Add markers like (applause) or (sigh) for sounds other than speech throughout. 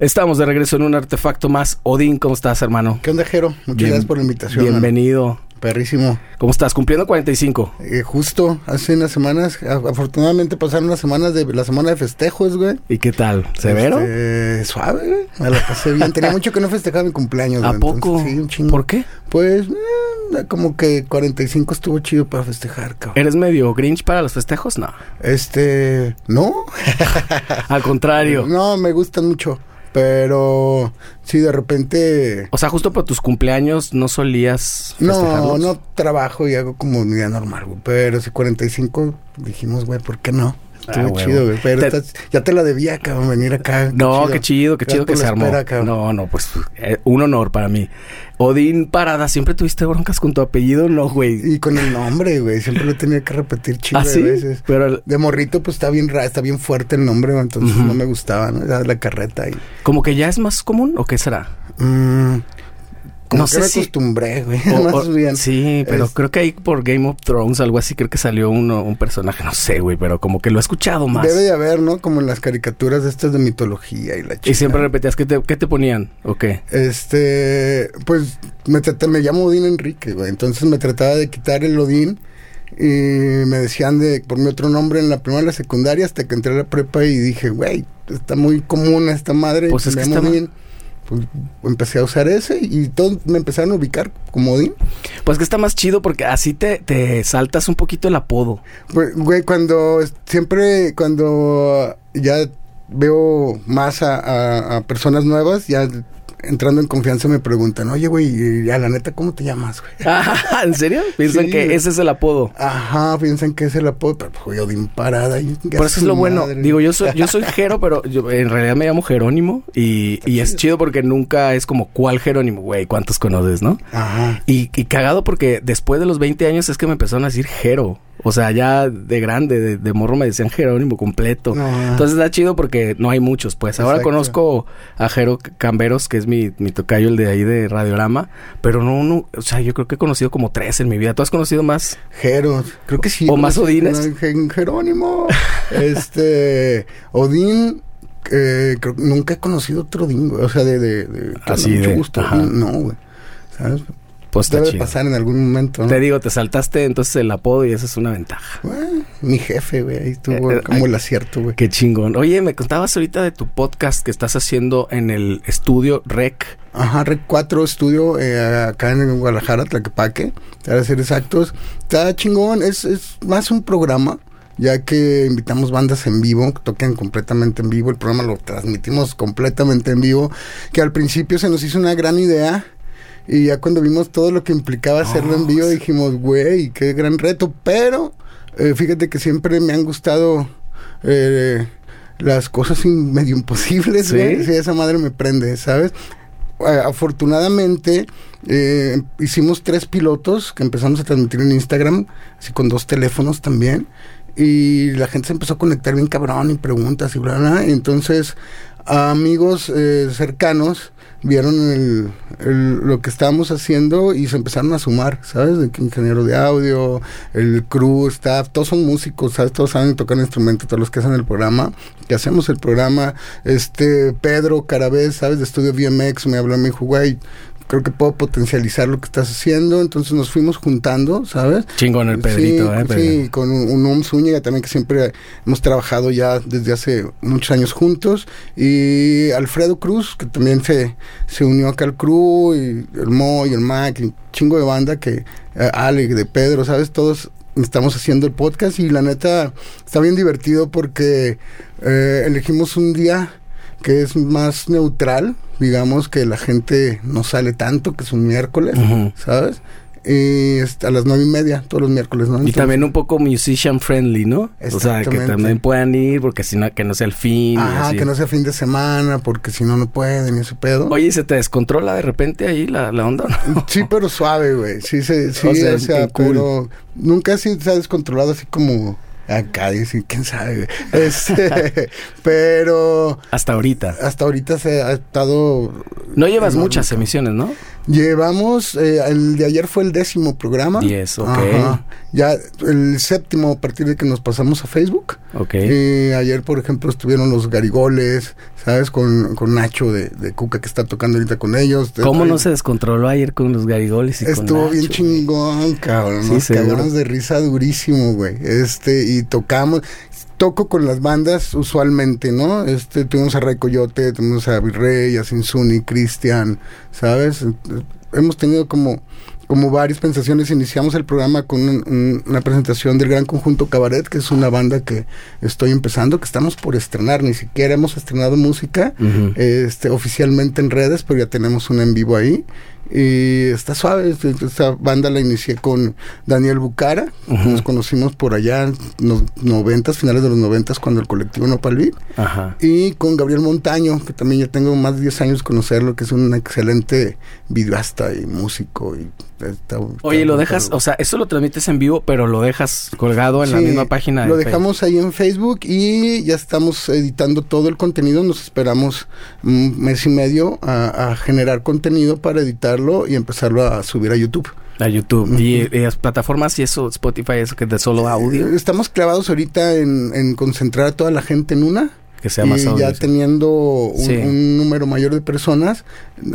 Estamos de regreso en un artefacto más. Odín, ¿cómo estás, hermano? ¿Qué onda, Jero? Muchas Bien- gracias por la invitación. Bienvenido. Perrísimo. ¿Cómo estás? Cumpliendo 45. Eh, justo hace unas semanas, a- afortunadamente pasaron unas semanas de la semana de festejos, güey. ¿Y qué tal? ¿Severo? Este, suave, güey. Me la pasé bien. Tenía mucho que no festejaba mi cumpleaños, ¿A güey. poco? Entonces, sí, un chingo. ¿Por qué? Pues, eh, como que 45 estuvo chido para festejar, cabrón. ¿Eres medio grinch para los festejos? No. Este, no. (laughs) Al contrario. No, me gustan mucho. Pero, sí, de repente... O sea, justo por tus cumpleaños no solías No, festejarlos. no trabajo y hago como mi día normal, güey. Pero si 45 dijimos, güey, ¿por qué no? Estuvo Ah, huevo. chido, güey. Pero Te- estás- ya te la debía, cabrón, venir acá. No, qué chido, qué chido que se armó. espera. No, no, pues eh, un honor para mí. Odín Parada, ¿siempre tuviste broncas con tu apellido? No, güey. Y con el nombre, güey. Siempre lo tenía que repetir chingo ¿Ah, de sí? veces. Pero De morrito, pues está bien está bien fuerte el nombre. Entonces no me gustaba, ¿no? Era la carreta y... como que ya es más común o qué será? mm, como No que sé me si- acostumbré, güey. O- (laughs) Más o- bien. Sí, pero Es- creo que ahí por Game of Thrones, algo así, creo que salió uno, un personaje, no sé, güey, pero como que lo he escuchado más. Debe de haber, ¿no? Como en las caricaturas estas de mitología y la Y chica. siempre repetías, ¿qué te, qué te ponían? ¿O qué? Este, pues me, traté- me llamo Odín Enrique, güey. Entonces me trataba de quitar el Odín y me decían de por mi otro nombre en la primaria y la secundaria hasta que entré a la prepa y dije, güey, está muy común esta madre. Pues es que está Odín. Pues empecé a usar ese y todos me empezaron a ubicar como Odín. Pues que está más chido porque así te, te saltas un poquito el apodo. Pues, Güey, cuando siempre, cuando ya veo más a, a- a personas nuevas, ya entrando en confianza me preguntan, oye, güey, ya la neta, ¿cómo te llamas, güey? (laughs) Ah, ¿En serio? Piensan Sí, que ese es el apodo. Ajá, piensan que es el apodo, pero pues, Odín Parada. y- Por eso es lo bueno. Digo, yo soy, yo soy Jero, pero yo en realidad me llamo Jerónimo. Y, y es chido porque nunca es como, ¿cuál Jerónimo? Güey, ¿cuántos conoces, no? Ajá. Y, y cagado porque después de los 20 años es que me empezaron a decir Jero. O sea, ya de grande, de, de morro me decían Jerónimo completo. Ajá. Entonces está chido porque no hay muchos. Pues ahora Exacto. conozco a Jero Camberos, que es mi, mi tocayo, el de ahí de Radiorama. Pero no, no, o sea, yo creo que he conocido como tres en mi vida. ¿Tú has conocido más? Jero, creo que sí. ¿O más Odines? Jerónimo. (laughs) este, Odín, eh, creo nunca he conocido otro Odín, güey. O sea, de, de, de ¿qué Así mucho de- gusto. ajá. Odín, No, güey. ¿Sabes? Pues está Debe chido. pasar en algún momento, ¿no? Te digo, te saltaste entonces el apodo y esa es una ventaja. Bueno, mi jefe, güey, ahí estuvo Eh, eh, como ay. el acierto, güey. Qué chingón. Oye, me contabas ahorita de tu podcast que estás haciendo en el estudio Rec. Ajá, Rec 4 estudio eh, acá en Guadalajara, Tlaquepaque, para ser exactos. Está chingón, es, es más un programa, ya que invitamos bandas en vivo, que toquen completamente en vivo. El programa lo transmitimos completamente en vivo, que al principio se nos hizo una gran idea. Y ya cuando vimos todo lo que implicaba hacerlo en Oh, vivo, sí. dijimos, güey, qué gran reto. Pero eh, fíjate que siempre me han gustado eh, las cosas in- medio imposibles, güey. Sí, esa madre me prende, ¿sabes? Afortunadamente eh, hicimos tres pilotos que empezamos a transmitir en Instagram, así con dos teléfonos también. Y la gente se empezó a conectar bien cabrón y preguntas y bla, bla. Y entonces amigos eh, cercanos vieron el, lo que estábamos haciendo y se empezaron a sumar, ¿sabes? De ingeniero de audio, el crew, staff, todos son músicos, ¿sabes? Todos saben tocar instrumentos, todos los que hacen el programa, que hacemos el programa. Este, Pedro Carabés, ¿sabes? De Estudio VMX, me habló me dijo, güey, creo que puedo potencializar lo que estás haciendo. Entonces nos fuimos juntando, ¿sabes? Chingón el Pedrito, sí, ¿eh? Pedro? Sí, con un, un Zúñiga también que siempre hemos trabajado ya desde hace muchos años juntos. Y Alfredo Cruz, que también se, se unió acá al crew, y el Mo y el Mac, y un chingo de banda que eh, Ale, de Pedro, ¿sabes? Todos estamos haciendo el podcast y la neta está bien divertido porque eh, elegimos un día que es más neutral, digamos que la gente no sale tanto, que es un miércoles. ¿sabes? Y a las nueve y media, todos los miércoles, ¿no? Y también un poco musician friendly, ¿no? O sea, que también puedan ir porque si no, que no sea el fin. Ajá, así. que no sea fin de semana, porque si no, no pueden y ese pedo. Oye, ¿y ¿se te descontrola de repente ahí la, la onda? no? Sí, pero suave, güey. Sí, se, sí, O (laughs) o sea, cool. pero nunca así se ha descontrolado así como acá, así, quién sabe. (laughs) Este, pero Hasta ahorita. hasta ahorita se ha estado... No llevas muchas emisiones, ¿no? Llevamos, eh, el de ayer fue el décimo programa. Diez, ok. Ajá. Ya el séptimo a partir de que nos pasamos a Facebook. Ok. Eh, ayer, por ejemplo, estuvieron los Garigoles, ¿sabes? Con, con Nacho de, de Cuca que está tocando ahorita con ellos. ¿Cómo Ay, no se descontroló ayer con los garigoles y con Estuvo bien Nacho, chingón, cabrón. Sí, Nos de risa durísimo, güey. Este, y tocamos. Toco con las bandas usualmente, ¿no? Este, tuvimos a Ray Coyote, tuvimos a Virrey, a Sinsuni, Cristian, ¿sabes? Hemos tenido como, como varias pensaciones. Iniciamos el programa con un- un- una presentación del Gran Conjunto Cabaret, que es una banda que estoy empezando, que estamos por estrenar. Ni siquiera hemos estrenado música este, oficialmente en redes, pero ya tenemos un en vivo ahí. Y está suave. Esta banda la inicié con Daniel Bucara. Nos conocimos por allá en los noventas, finales de los noventas, cuando el colectivo Nopal Beat. Ajá. Y con Gabriel Montaño, que también ya tengo más de 10 años conocerlo, que es un excelente videasta y músico. Y está- Oye, lo dejas, o sea, eso lo transmites en vivo, pero lo dejas colgado en la misma página. de Lo Facebook. dejamos ahí en Facebook y ya estamos editando todo el contenido. Nos esperamos un mes y medio a, a generar contenido para y empezarlo a subir a YouTube. A YouTube. y, y las plataformas y eso, Spotify, eso que es de solo audio, Eh, Estamos clavados ahorita en, en concentrar a toda la gente en una. Que sea y más audio. ya teniendo un, Sí. un número mayor de personas,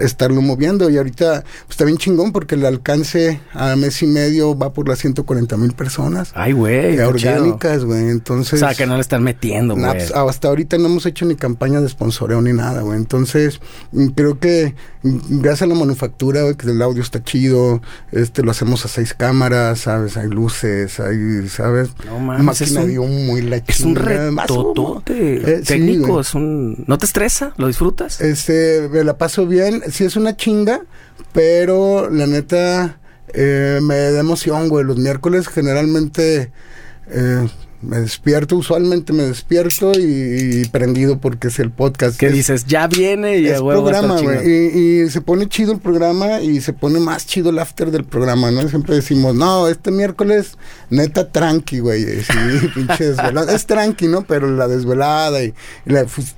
estarlo moviendo. Y ahorita pues, está bien chingón porque el alcance a mes y medio va por las 140 mil personas. Ay, güey. eh, orgánicas, güey. O Entonces... sea, que no le están metiendo, güey. pues, hasta ahorita no hemos hecho ni campaña de sponsoreo ni nada, güey. Entonces, mm, creo que mm, gracias a la manufactura, güey, que el audio está chido, este lo hacemos a seis cámaras, ¿sabes? Hay luces, hay, ¿sabes? No mames, es Máquina un- de humo y la Es un retotote Eh, sí, técnico, es un... ¿No te estresa? ¿Lo disfrutas? Este, me la paso bien. Sí es una chinga, pero la neta eh, me da emoción, güey. Los miércoles generalmente eh, me despierto, usualmente me despierto y, y prendido porque es el podcast. que Es- dices, ya viene y es estar programa, güey. Y, y se pone chido el programa y se pone más chido el after del programa, ¿no? Siempre decimos, no, este miércoles, neta tranqui, güey. Sí, (laughs) pinche desvelada. Es tranqui, ¿no? Pero la desvelada y, y la pues,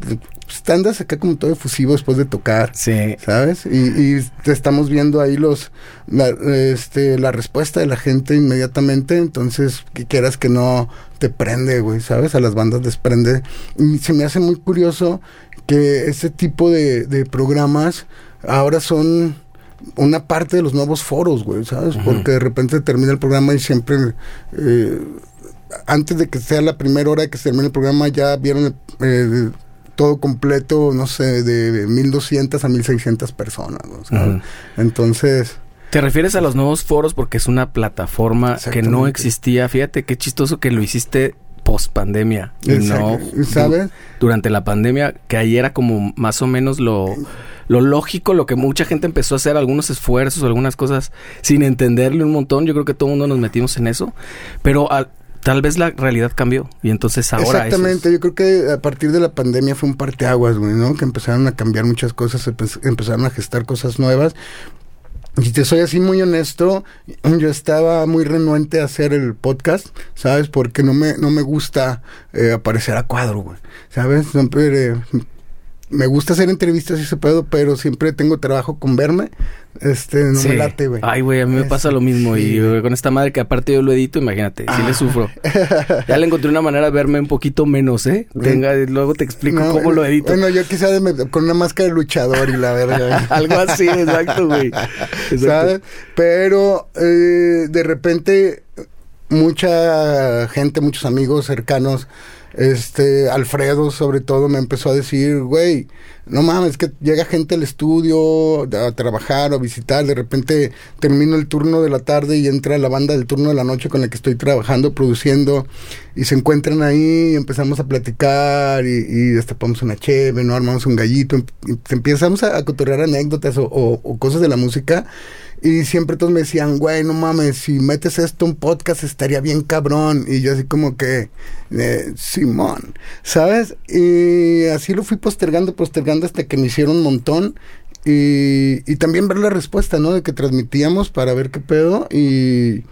te andas acá como todo efusivo después de tocar. Sí. ¿Sabes? Y, y te estamos viendo ahí los la, este, la respuesta de la gente inmediatamente, entonces que quieras que no te prende, güey, ¿sabes? A las bandas les prende. Y se me hace muy curioso que ese tipo de, de programas ahora son una parte de los nuevos foros, güey, ¿sabes? Porque de repente termina el programa y siempre... eh, antes de que sea la primera hora que se termine el programa ya vieron eh, todo completo, no sé, de 1200 a 1600 personas, ¿no? Entonces, ¿Te refieres a los nuevos foros porque es una plataforma que no existía? Fíjate qué chistoso que lo hiciste post pandemia y no ¿sabes? du- durante la pandemia, que ahí era como más o menos lo, lo lógico, lo que mucha gente empezó a hacer, algunos esfuerzos, algunas cosas sin entenderle un montón. Yo creo que todo el mundo nos metimos en eso, pero a- tal vez la realidad cambió y entonces ahora es- Exactamente, yo creo que a partir de la pandemia fue un parteaguas, güey, ¿no? Que empezaron a cambiar muchas cosas, empe- empezaron a gestar cosas nuevas. Y te soy así muy honesto, yo estaba muy renuente a hacer el podcast, ¿sabes? Porque no me, no me gusta eh, aparecer a cuadro, güey, ¿sabes? Siempre eh, me gusta hacer entrevistas y ese pedo, pero siempre tengo trabajo con verme, este, no Sí. me late, güey. Ay, güey, a mí me Este, pasa lo mismo. sí, y güey, con esta madre que aparte yo lo edito, imagínate, sí Ah. le sufro. (laughs) Ya le encontré una manera de verme un poquito menos, ¿eh? Tenga, luego te explico No, cómo eh, lo edito. Bueno, yo quizá de me- con una máscara de luchador y la verga. (laughs) Algo así, exacto, güey. (laughs) ¿sabes? Pero eh, de repente mucha gente, muchos amigos cercanos, este Alfredo sobre todo me empezó a decir, güey, no mames, que llega gente al estudio a trabajar o a visitar, de repente termino el turno de la tarde y entra la banda del turno de la noche con la que estoy trabajando, produciendo, y se encuentran ahí y empezamos a platicar y, y destapamos una cheve, no armamos un gallito, em- y empezamos a, a anécdotas o cosas de la música. Y siempre todos me decían, güey, no mames, si metes esto un podcast estaría bien cabrón. Y yo así como que, eh, Simón, ¿sabes? Y así lo fui postergando, postergando hasta que me hicieron un montón. Y, y también ver la respuesta, ¿no? De que transmitíamos para ver qué pedo. Y,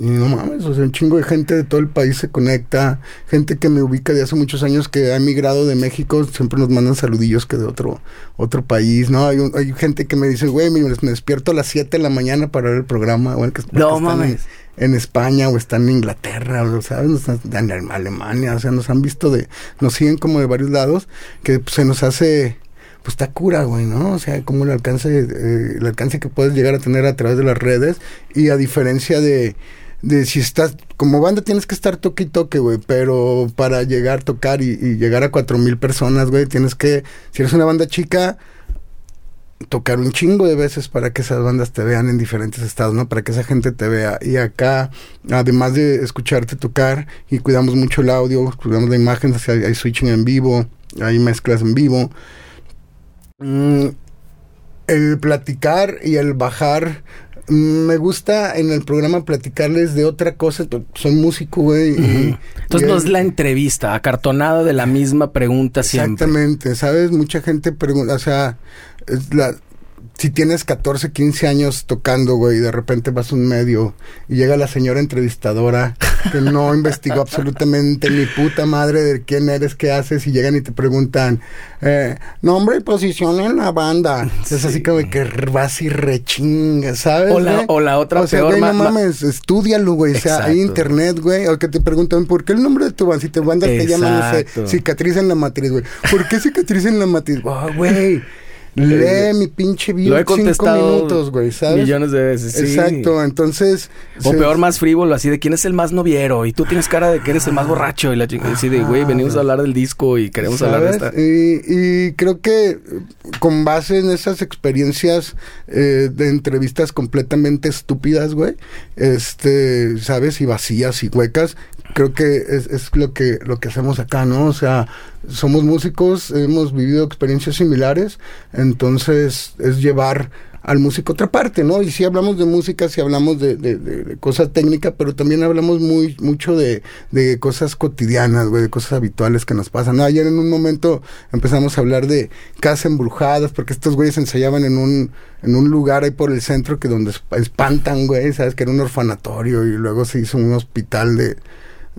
Y no mames, o sea, un chingo de gente de todo el país se conecta, gente que me ubica de hace muchos años que ha emigrado de México, siempre nos mandan saludillos que de otro otro país, ¿no? Hay, un- hay gente que me dice, güey, me, me despierto a las 7 de la mañana para ver el programa, güey, que, No mames. En, en España o están en Inglaterra, o ¿sabes? Nos están en Alemania, o sea, nos han visto de, nos siguen como de varios lados, que pues, se nos hace pues está cura, güey, ¿no? O sea, como el alcance, eh, el alcance que puedes llegar a tener a través de las redes y a diferencia de, de si estás, como banda tienes que estar toque y toque, güey, pero para llegar, tocar y, llegar a cuatro mil personas, güey, tienes que, si eres una banda chica, tocar un chingo de veces para que esas bandas te vean en diferentes estados, ¿no? Para que esa gente te vea. Y acá, además de escucharte tocar, y cuidamos mucho el audio, cuidamos la imagen, o sea, hay, hay switching en vivo, hay mezclas en vivo. Mm, el platicar y el bajar. Me gusta en el programa platicarles de otra cosa. Soy músico, güey. Entonces no es la entrevista, acartonada de la misma pregunta siempre. Exactamente, ¿sabes? Mucha gente pregunta, o sea, es la, si tienes 14, 15 años tocando, güey, y de repente vas a un medio y llega la señora entrevistadora que no (laughs) investigó absolutamente ni puta madre de quién eres, qué haces, y llegan y te preguntan, eh, nombre y posición en la banda. Es así como que vas y rechingas, ¿sabes? O la- o la otra o sea, peor, güey, no ma- ma- mames, estudialo, güey. O sea, hay internet, güey. O que te preguntan, ¿por qué el nombre de tu banda? Si te banda te llaman, no sé, cicatriz en la matriz, güey. ¿Por qué cicatriz en la matriz? Ah, güey. Lee mi pinche video Lo he cinco minutos, güey, ¿sabes? millones de veces. sí. Exacto, entonces... O se- peor, más frívolo, así de quién es el más noviero y tú tienes cara de que eres el más borracho y la chingada. Así de, güey, venimos a hablar del disco y queremos hablar de esta. Y, y creo que eh, con base en esas experiencias eh, de entrevistas completamente estúpidas, güey, este, ¿sabes? Y vacías y huecas, creo que es, es lo que lo que hacemos acá, ¿no? O sea, somos músicos, hemos vivido experiencias similares, entonces es llevar al músico otra parte, ¿no? Y sí hablamos de música, sí hablamos de, de, de- de cosas técnicas, pero también hablamos muy mucho de, cosas cotidianas, güey, de cosas habituales que nos pasan. ¿no? Ayer en un momento empezamos a hablar de casas embrujadas, porque estos güeyes ensayaban en un, en un lugar ahí por el centro que donde esp- espantan, güey, ¿sabes? Que era un orfanatorio y luego se hizo un hospital de...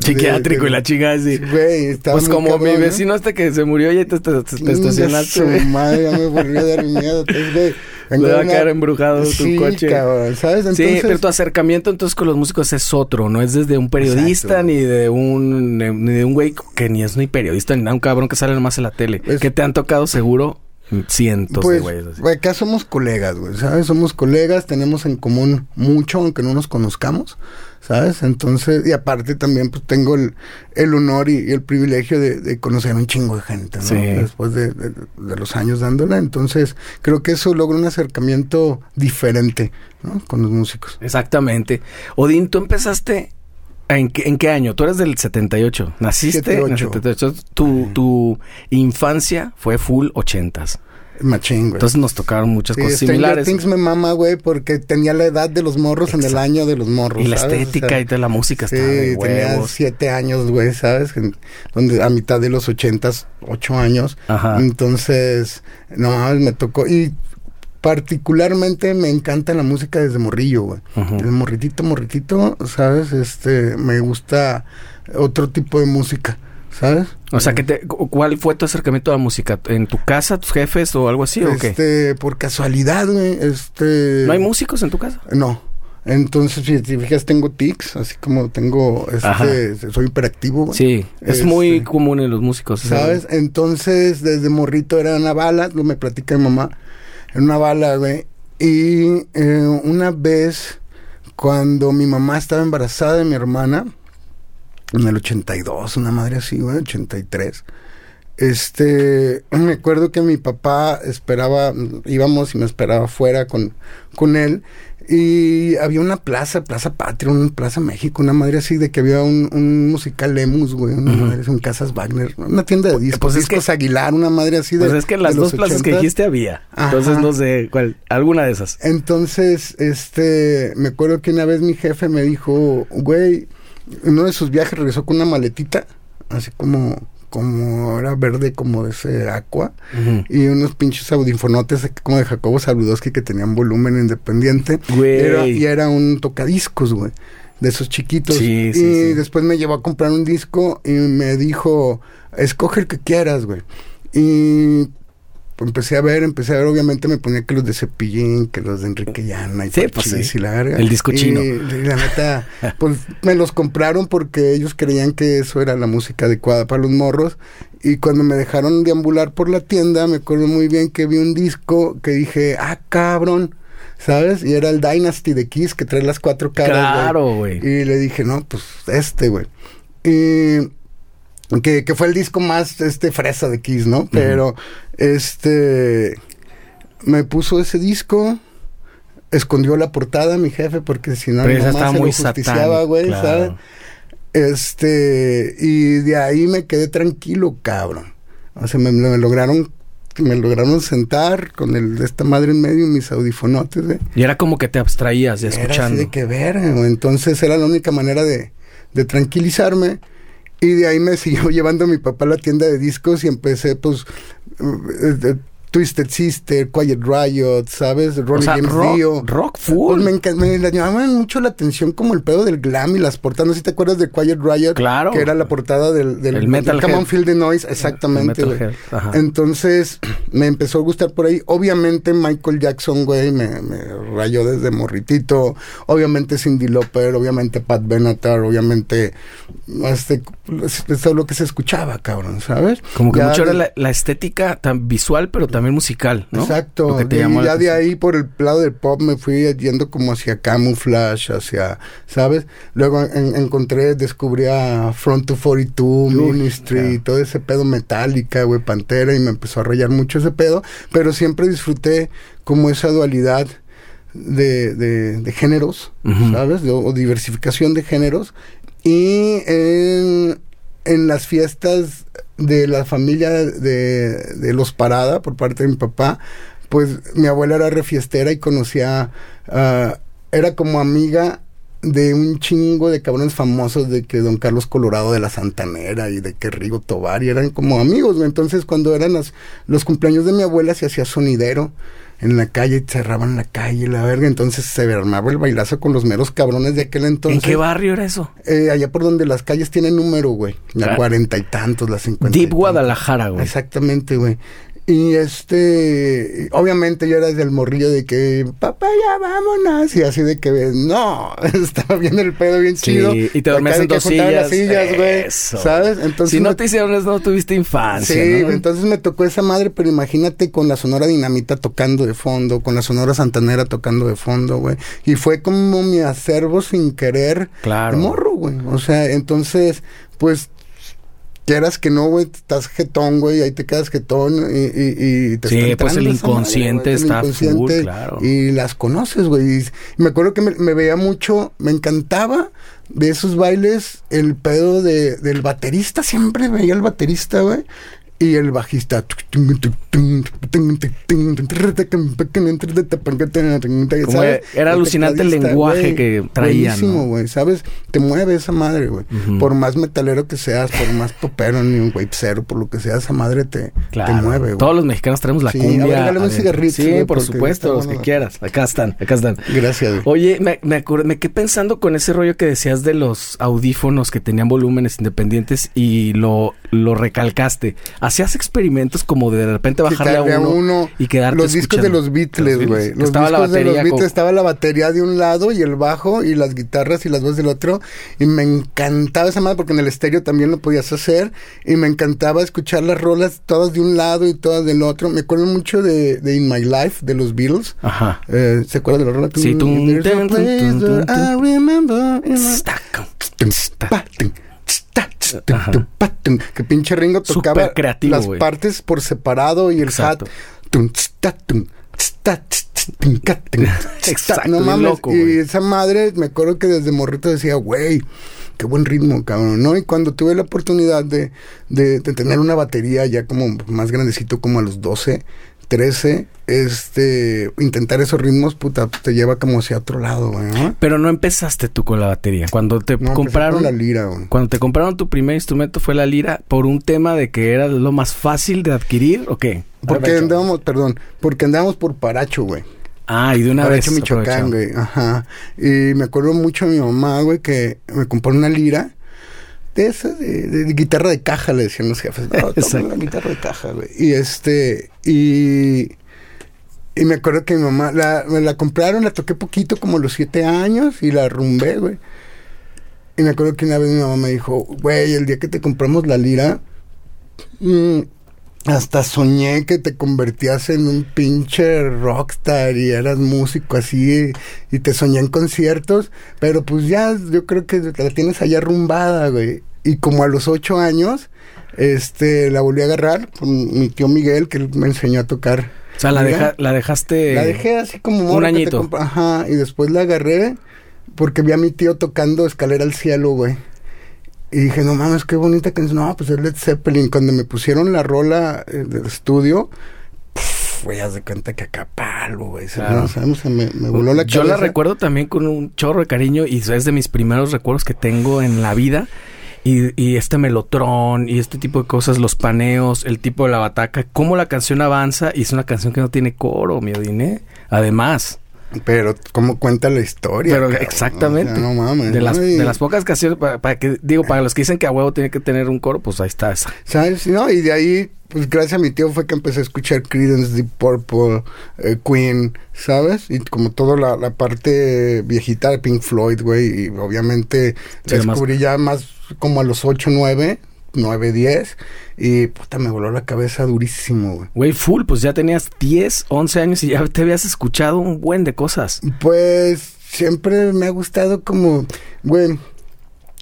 Psiquiátrico y la chica así. Güey, estaba Pues como mi vecino hasta que se murió y te, te, te- estacionaste, su madre, ya me volvió a dar miedo. Entonces, güey, vengo (laughs) Le va de a quedar embrujado sí, tu coche. cabrón, ¿sabes? sí, Entonces, pero tu acercamiento entonces con los músicos es otro, no es desde un periodista Exacto. ni de un ni de un güey que ni es ni periodista ni nada, un cabrón que sale nomás en la tele. Pues- que te han tocado seguro cientos de pues, güeyes así. güey, acá somos colegas, güey, ¿sabes? Somos colegas, tenemos en común mucho, aunque no nos conozcamos, ¿sabes? Entonces, y aparte también, pues tengo el, el honor y, y el privilegio de, de conocer un chingo de gente, ¿no? Sí. Después de, de- de los años dándola. Entonces, creo que eso logra un acercamiento diferente, ¿no? Con los músicos. Exactamente. Odín, tú empezaste ¿En qué, ¿En qué año? Tú eres del 78. Naciste en el 78. 78. Tu, tu infancia fue full ochentas. Machín, güey. Entonces nos tocaron muchas Sí, cosas Stranger similares. Things me mama, güey, porque tenía la edad de los morros en el año de los morros. Y la ¿sabes? O estética sea, y toda la música Sí, estaba de tenía siete años, güey, ¿sabes? En- donde a mitad de los ochentas, ocho años. Ajá. Entonces, no me tocó. Y particularmente me encanta la música desde morrillo, güey. El morritito, morritito, ¿sabes? Este, me gusta otro tipo de música, ¿sabes? O sea, que te, cu- ¿cuál fue tu acercamiento a la música? ¿En tu casa, tus jefes o algo así o qué? Este, por casualidad, güey, este... ¿No hay músicos en tu casa? No. Entonces, si te fijas, tengo tics, así como tengo, este, soy hiperactivo. güey. Sí, es Este, muy común en los músicos. ¿Sabes? Entonces, desde morrito era una bala, lo me platica mi mamá, era una bala, güey. Y eh, una vez, cuando mi mamá estaba embarazada de mi hermana, en el 82, una madre así, güey, 83. Este, (clears throat) me acuerdo que mi papá esperaba, íbamos y me esperaba afuera con, con él. Y había una plaza, Plaza Patria, una Plaza México, una madre así de que había un, un musical Lemus, güey, una madre así, un Casas Wagner, una tienda de discos, Pues es que- discos Aguilar, una madre así de. Pues es que en las dos plazas que 80s. dijiste había. Ajá. Entonces no sé cuál. Alguna de esas. Entonces, este, me acuerdo que una vez mi jefe me dijo, güey, en uno de sus viajes regresó con una maletita, así como, como era verde, como de ese aqua, y unos pinches audífonotes como de Jacobo Saludowski que tenían volumen independiente. Era- y era un tocadiscos, güey. de esos chiquitos. Sí, y sí, sí. después me llevó a comprar un disco y me dijo, escoge el que quieras, güey. Y pues, empecé a ver, empecé a ver, obviamente me ponía que los de Cepillín, que los de Enrique Llana y Sí, pues sí. y. El disco Y- chino. y la neta, pues me los compraron porque ellos creían que eso era la música adecuada para los morros. Y cuando me dejaron deambular por la tienda, me acuerdo muy bien que vi un disco que dije, ah, cabrón, ¿sabes? Y era el Dynasty de Kiss que trae las cuatro caras. Claro, güey. Y le dije, no, pues este, güey. Y que, que fue el disco más este fresa de Kiss, ¿no? Pero este me puso ese disco, escondió la portada mi jefe porque si no mi mamá estaba se lo muy justiciaba, satánico, güey, claro. ¿sabes? Este, y de ahí me quedé tranquilo, cabrón. O sea, me, me lograron me lograron sentar con el de esta madre en medio y mis audifonotes, güey. Y era como que te abstraías de Era así escuchando. de que güey. Entonces era la única manera de, de tranquilizarme. Y de ahí me siguió (laughs) llevando mi papá a la tienda de discos y empecé, pues, eh, eh, Twisted Sister, Quiet Riot, ¿sabes? O Ronnie sea, James rock, Dio. rock full. me, me la llamaban mucho la atención como el pedo del glam y las portadas. No sé si te acuerdas de Quiet Riot. Claro. Que era la portada del, del, El del Metalhead. Come on Feel the Noise. Exactamente, güey. Entonces me empezó a gustar por ahí. Obviamente Michael Jackson, güey, me, me rayó desde morritito. Obviamente Cindy Lauper, obviamente Pat Benatar, obviamente este, es lo que se escuchaba, cabrón, ¿sabes? Como que Ya mucho de- era la, la estética tan visual, pero también musical, ¿no? Exacto. Te y ya de ahí por el lado del pop me fui yendo como hacia Camouflage, hacia, ¿sabes? Luego en- encontré, descubrí a Front to 42, Ministry, todo ese pedo metálica, güey, Pantera, y me empezó a rayar mucho ese pedo, pero siempre disfruté como esa dualidad de, de, de géneros. ¿sabes? De- o diversificación de géneros. Y en, en las fiestas de la familia de, de los Parada, por parte de mi papá, pues mi abuela era refiestera y conocía, ah, era como amiga de un chingo de cabrones famosos de que Don Carlos Colorado de la Santanera y de que Rigo Tobar y eran como amigos. Entonces cuando eran los cumpleaños de mi abuela se hacía sonidero en la calle, cerraban la calle, la verga, entonces se armaba el bailazo con los meros cabrones de aquel entonces. ¿En qué barrio era eso? Eh, allá por donde las calles tienen número, güey. La cuarenta y tantos, las cincuenta. Deep. Guadalajara, güey. Exactamente, güey. Y este, obviamente yo era del morrillo de que, papá, ya vámonos. Y así de que, no, (laughs) estaba bien el pedo, bien Sí, chido. y te dormías en dos juntaban las sillas. sillas, güey. ¿Sabes? Entonces. si no te hicieron eso, no tuviste infancia, Sí, ¿no? entonces me tocó esa madre, pero imagínate con la Sonora Dinamita tocando de fondo, con la Sonora Santanera tocando de fondo, güey. Y fue como mi acervo sin querer Claro. morro, güey. O sea, entonces, pues, quieras que no, güey, estás jetón, güey, ahí te quedas jetón y, y, y te Sí, pues el inconsciente el está full, claro. Y las conoces, güey. Me acuerdo que me, me veía mucho, me encantaba de esos bailes el pedo de, del baterista, siempre veía el baterista, güey. Y el bajista. Como era alucinante el lenguaje que traían, Buenísimo, ¿no? güey, ¿sabes? Te mueve esa madre, güey. Por más metalero que seas, por más popero, ni un cero, por lo que sea, esa madre te, Claro. te mueve, güey. Todos los mexicanos tenemos la Sí, cumbia. a ver, un cigarrito, Sí, güey, por supuesto, los que bueno. quieras. Acá están, acá están. Gracias, güey. Oye, me, me, me quedé pensando con ese rollo que decías de los audífonos que tenían volúmenes independientes y lo, lo recalcaste. ¿Hacías experimentos como de de repente bajarle a uno, uno. y quedarte Los discos de los Beatles, güey. Los estaba la discos de los batería Beatles con- estaba la batería de un lado y el bajo y las guitarras y las voces del otro. Y me encantaba esa madre porque en el estéreo también lo podías hacer. Y me encantaba escuchar las rolas todas de un lado y todas del otro. Me acuerdo mucho de, de In My Life de los Beatles. Ajá. Eh, ¿Se acuerdan de la rola? Sí, tum, Que pinche Ringo tocaba creativo, las partes por separado y el Exacto. hat. Exacto, No mames. loco, y esa madre, me acuerdo que desde morrito decía, güey, qué buen ritmo, cabrón, ¿no? Y cuando tuve la oportunidad de, de, de tener una batería ya como más grandecito, como a los 12, 13, este, intentar esos ritmos, puta, te lleva como hacia otro lado, güey, ¿no? Pero no empezaste tú con la batería. Cuando te No, compraron con la lira, güey. Cuando te compraron tu primer instrumento fue la lira por un tema de que era lo más fácil de adquirir o qué? Porque andábamos, perdón, porque andábamos por Paracho, güey. Ah, y de una vez. Paracho, Michoacán, güey. Ajá. Y me acuerdo mucho de mi mamá, güey, que me compró una lira. Esa, de, de guitarra de caja, le decían los jefes. No, toma la guitarra de caja, güey. Y este, y, y me acuerdo que mi mamá, la, me la compraron, la toqué poquito, como los siete años, y la rumbé, güey. Y me acuerdo que una vez mi mamá me dijo, güey, el día que te compramos la lira, mmm, hasta soñé que te convertías en un pinche rockstar y eras músico así y te soñé en conciertos, pero pues ya yo creo que la tienes allá rumbada, güey. Y como a los ocho años, este, la volví a agarrar con mi tío Miguel, que él me enseñó a tocar. O sea, la, deja, la dejaste... La dejé así como... Un añito. Ajá, y después la agarré porque vi a mi tío tocando Escalera al Cielo, güey. Y dije, no mames, qué bonita canción. No, pues es Led Zeppelin. Cuando me pusieron la rola eh, del estudio, güey, haz de cuenta que acá palo, güey. Claro. No, se me, me, voló la Yo cabeza. la recuerdo también con un chorro de cariño y es de mis primeros recuerdos que tengo en la vida. Y, y, este melotrón y este tipo de cosas, los paneos, el tipo de la bataca, cómo la canción avanza y es una canción que no tiene coro, mi Odine. Además. Pero, ¿cómo cuenta la historia? Pero cabrón? exactamente. O sea, no mames. De ¿no? las, de las pocas canciones, para, para que, digo, para los que dicen que a huevo tiene que tener un coro, pues ahí está esa. ¿Sabes? No, y de ahí, pues gracias a mi tío fue que empecé a escuchar Creedence, Deep Purple, eh, Queen, ¿sabes? Y como toda la, la parte viejita de Pink Floyd, güey, y obviamente Sí, descubrí ya más como a los 8, 9, 9, 10, y puta, me voló la cabeza durísimo, güey. Güey, full, pues ya tenías 10, 11 años y ya te habías escuchado un buen de cosas. Pues siempre me ha gustado como, güey,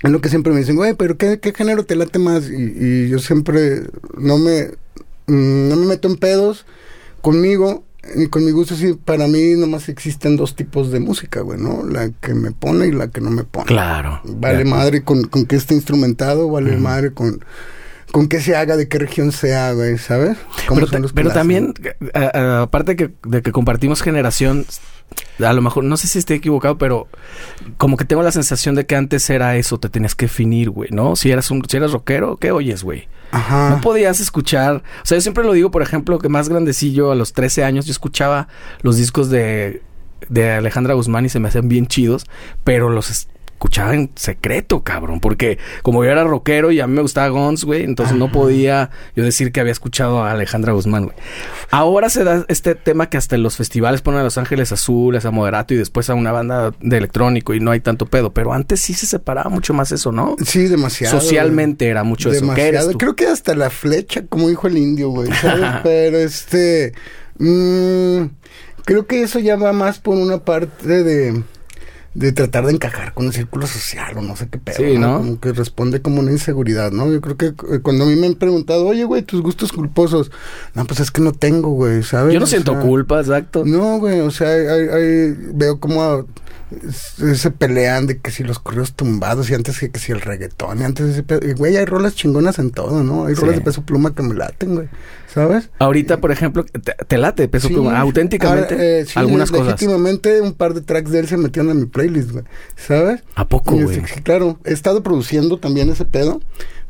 es lo que siempre me dicen, güey, pero ¿qué, qué género te late más? Y, y yo siempre no me, no me meto en pedos conmigo, con mi gusto, sí, para mí nomás existen dos tipos de música, güey, ¿no? La que me pone y la que no me pone. Claro. Vale madre con, con que esté instrumentado, vale madre con, con que se haga, de qué región sea, güey, ¿sabes? ¿Cómo Pero, ta- pero también, a- a- aparte que, de que compartimos generación, a lo mejor, no sé si esté equivocado, pero como que tengo la sensación de que antes era eso, te tenías que definir, güey, ¿no? Si eras un, si eras rockero, ¿qué oyes, güey? Ajá. No podías escuchar, o sea, yo siempre lo digo, por ejemplo, que más grandecillo, a los 13 años, yo escuchaba los discos de, de Alejandra Guzmán y se me hacían bien chidos, pero los escuchaba en secreto, cabrón, porque como yo era rockero y a mí me gustaba Guns, güey, entonces no Ajá. podía yo decir que había escuchado a Alejandra Guzmán, güey. Ahora se da este tema que hasta en los festivales ponen a Los Ángeles Azules, a Moderato y después a una banda de electrónico y no hay tanto pedo, pero antes sí se separaba mucho más eso, ¿no? Sí, demasiado. Socialmente era mucho eso. ¿Qué eres Demasiado. Creo que hasta la flecha, como dijo el indio, güey. ¿sabes? (laughs) Pero este. mm, creo que eso ya va más por una parte de. De tratar de encajar con el círculo social o no sé qué pedo. Sí, ¿no? Como que responde como una inseguridad, ¿no? Yo creo que eh, cuando a mí me han preguntado, oye, güey, tus gustos culposos. No, pues es que no tengo, güey, ¿sabes? Yo no O siento sea, culpa, exacto. no, güey, o sea, hay, hay- veo como se, se pelean de que si los correos tumbados y antes que, que si el reggaetón y antes ese pedo. Y, güey, hay rolas chingonas en todo, ¿no? Hay Sí. rolas de peso pluma que me laten, güey, ¿sabes? Ahorita, por ejemplo, te, te late peso Sí, pluma. Auténticamente, ahora, eh, sí, algunas cosas. Legítimamente, un par de tracks de él se metieron en mi playlist, güey, ¿sabes? ¿A poco, güey? sí, claro, he estado produciendo también ese pedo,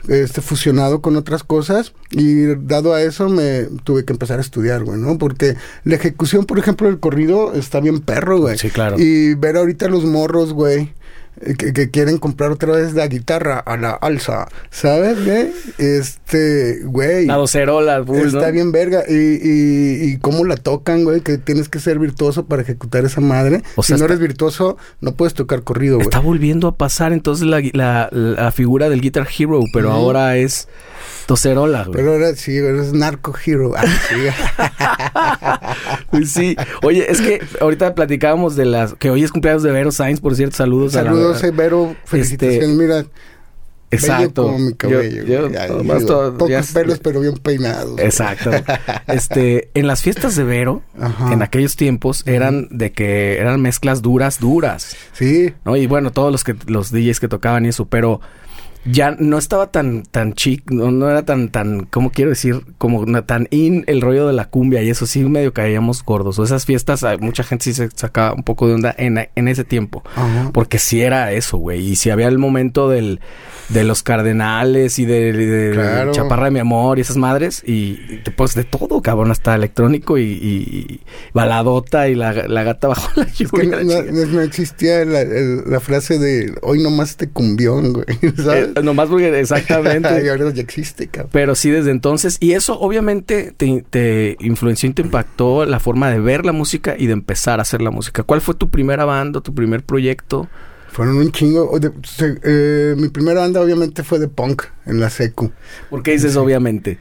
este, fusionado con otras cosas, y dado a eso me tuve que empezar a estudiar, güey, ¿no? Porque la ejecución, por ejemplo, del corrido está bien perro, güey. Sí, claro. Y ver ahorita los morros, güey. Eh, Que, que quieren comprar otra vez la guitarra a la alza, ¿sabes, güey? Este, güey. La docerola, full, Está ¿no? bien verga. Y, y, y cómo la tocan, güey. Que tienes que ser virtuoso para ejecutar esa madre. O si sea, no está- eres virtuoso, no puedes tocar corrido, güey. Está volviendo a pasar entonces la, la, la figura del Guitar Hero, pero ahora es docerola, güey. Pero ahora sí, eres narco hero. Ah, sí. (laughs) Sí. Oye, es que ahorita platicábamos de las... Que hoy es cumpleaños de Vero Sainz, por cierto. Saludos, Saludos, a la... Vero. Felicitaciones. Mira, Exacto. bello como mi cabello. Yo- yo digo, todo- pocos ya- pelos, pero bien peinados. Exacto. (laughs) Este, en las fiestas de Vero, Ajá. en aquellos tiempos, eran de que eran mezclas duras, duras. Sí. ¿no? Y bueno, todos los que los DJs que tocaban y eso, pero ya no estaba tan, tan chic, no, no era tan, tan, ¿cómo quiero decir? Como tan in el rollo de la cumbia y eso sí medio caíamos gordos. O esas fiestas, hay mucha gente sí se sacaba un poco de onda en, en ese tiempo. Porque sí era eso, güey. Y si había el momento del, de los cardenales y de, de Claro. Chaparra de mi amor y esas madres. Y pues de todo, cabrón, hasta electrónico y, y- y baladota y la, la gata bajo la Es que lluvia. no, existía la, el- la frase de hoy nomás te cumbión, güey. (laughs) ¿Sabes? (laughs) Nomás porque (laughs) y exactamente. ahora ya existe, cabrón. Pero sí, desde entonces. Y eso obviamente te, te influenció y te impactó la forma de ver la música y de empezar a hacer la música. ¿Cuál fue tu primera banda, tu primer proyecto? Fueron un chingo. de- eh, mi primera banda obviamente fue de punk en la secu. ¿Por qué dices obviamente?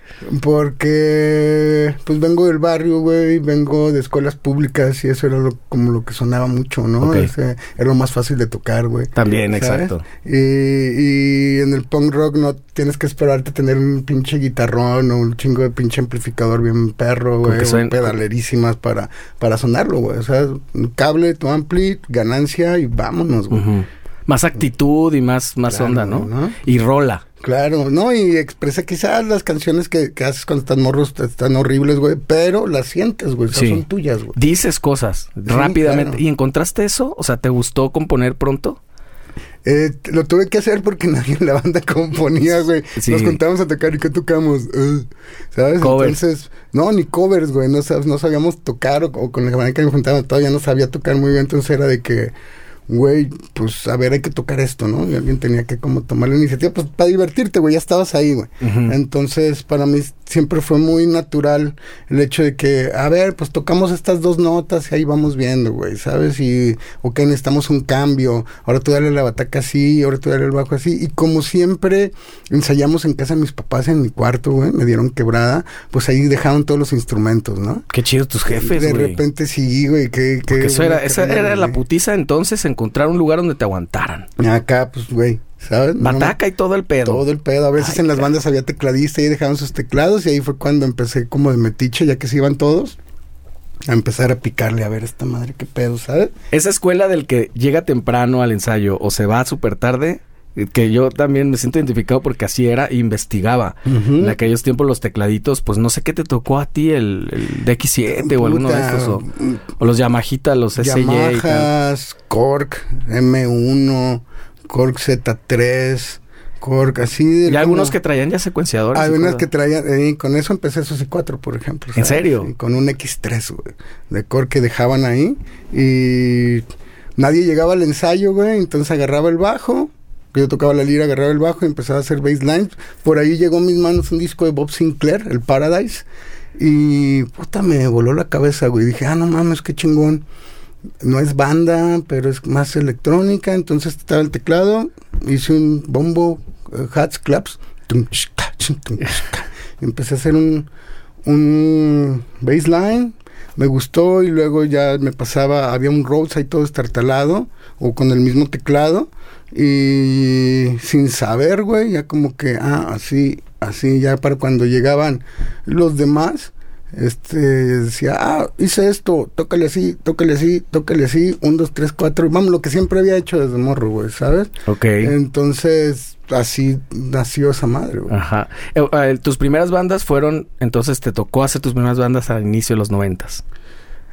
Porque pues vengo del barrio, güey, vengo de escuelas públicas y eso era lo- como lo que sonaba mucho, ¿no? Ok. Ese era lo más fácil de tocar, güey. También, ¿sabes? exacto. Y, y en el punk rock no tienes que esperarte a tener un pinche guitarrón o un chingo de pinche amplificador bien perro, güey, suene- pedalerísimas para, para sonarlo, güey. O sea, un cable, tu ampli, ganancia y vámonos, güey. Más actitud y más, más Claro, onda, ¿no? ¿no? Y rola. Claro, ¿no? Y expresa quizás las canciones que, que haces cuando estás morros están horribles, güey, pero las sientes, güey, Sí. son tuyas, güey. Dices cosas rápidamente. claro. ¿Y encontraste eso? O sea, ¿te gustó componer pronto? Eh, lo tuve que hacer porque (laughs) nadie en la banda componía, güey. Sí. Nos juntábamos a tocar y ¿qué tocamos? Eh, ¿Sabes? Covers. Entonces, no, ni covers, güey. No, no sabíamos tocar o, o con la manera que me juntábamos todavía no sabía tocar muy bien. Entonces era de que, güey, pues a ver, hay que tocar esto, ¿no? Y alguien tenía que como tomar la iniciativa, pues para divertirte, güey. Ya estabas ahí, güey. Entonces, para mí siempre fue muy natural el hecho de que, a ver, pues tocamos estas dos notas y ahí vamos viendo, güey, ¿sabes? Y, ok, necesitamos un cambio, ahora tú dale la bataca así, ahora tú dale el bajo así. Y como siempre ensayamos en casa de mis papás, en mi cuarto, güey, me dieron quebrada, pues ahí dejaron todos los instrumentos, ¿no? Qué chido tus jefes, de güey. repente sí, güey, que... que eso era, esa era la putiza entonces, encontrar un lugar donde te aguantaran. Acá, pues, güey, ¿sabes? No, Bataca y todo el pedo. Todo el pedo. A veces Ay, en las bandas había tecladista y dejaban sus teclados y ahí fue cuando empecé como de metiche, ya que se iban todos, a empezar a picarle a ver esta madre qué pedo, ¿sabes? Esa escuela del que llega temprano al ensayo o se va súper tarde, que yo también me siento identificado porque así era, investigaba. En aquellos tiempos los tecladitos, pues no sé qué te tocó a ti, el, el DX7 o alguno de estos, o, o los Yamahita, los SY. Yamahas, Korg M1, Korg Z3, Korg así. de Y algunos que traían ya secuenciadores. Hay ¿se unas que traían, eh, con eso empecé esos I4, por ejemplo. ¿En serio? Y con un X3, güey, de core que dejaban ahí. Y nadie llegaba al ensayo, güey, entonces agarraba el bajo. Que Yo tocaba la lira, agarraba el bajo y empezaba a hacer baseline. Por ahí llegó a mis manos un disco de Bob Sinclair, el Paradise. Y puta, me voló la cabeza, güey. Dije, ah, no mames, qué chingón. No es banda, pero es más electrónica. Entonces estaba el teclado, hice un bombo, eh, hats, claps. Empecé a hacer un, un baseline. Me gustó y luego ya me pasaba, había un Rhodes ahí todo estartalado o con el mismo teclado y sin saber, güey, ya como que, ah, así, así, ya para cuando llegaban los demás, este, decía, ah, hice esto, tócale así, tócale así, tócale así, un, dos, tres, cuatro, vamos, lo que siempre había hecho desde morro, güey, ¿sabes? Ok. Entonces, así nació esa madre, güey. Ajá. Eh, eh, tus primeras bandas fueron, entonces te tocó hacer tus primeras bandas al inicio de los noventas.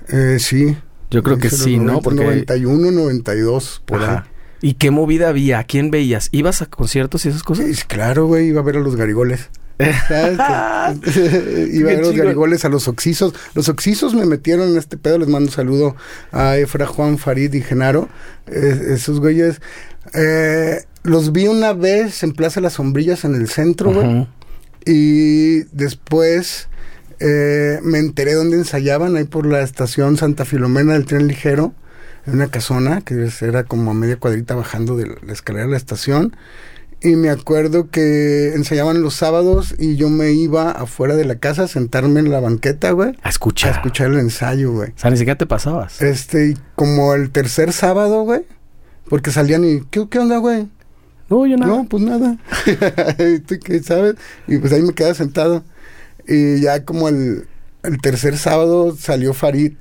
Eh, sí. Yo creo que sí, ¿no? 90, Porque 91, 92, por Ajá. ahí. ¿Y qué movida había? ¿A quién veías? ¿Ibas a conciertos y esas cosas? Sí, claro, güey, iba a ver a los garigoles. (laughs) Iba a ver a los garigoles, a los oxisos. Los oxisos me metieron en este pedo. Les mando un saludo a Efra, Juan, Farid y Genaro. Esos güeyes. eh, los vi una vez en Plaza Las Sombrillas en el centro, güey. Y después eh, me enteré dónde ensayaban, ahí por la estación Santa Filomena del tren ligero, en una casona que era como a media cuadrita bajando de la escalera de la estación. Y me acuerdo que ensayaban los sábados y yo me iba afuera de la casa a sentarme en la banqueta, güey, A a escuchar. escuchar el ensayo, güey. O sea, ni siquiera te pasabas. Este, y como el tercer sábado, güey, porque salían y, ¿qué, qué onda, güey? No, yo nada. No, pues nada. (laughs) ¿Tú qué sabes? Y pues ahí me quedé sentado. Y ya como el, el tercer sábado salió Farid.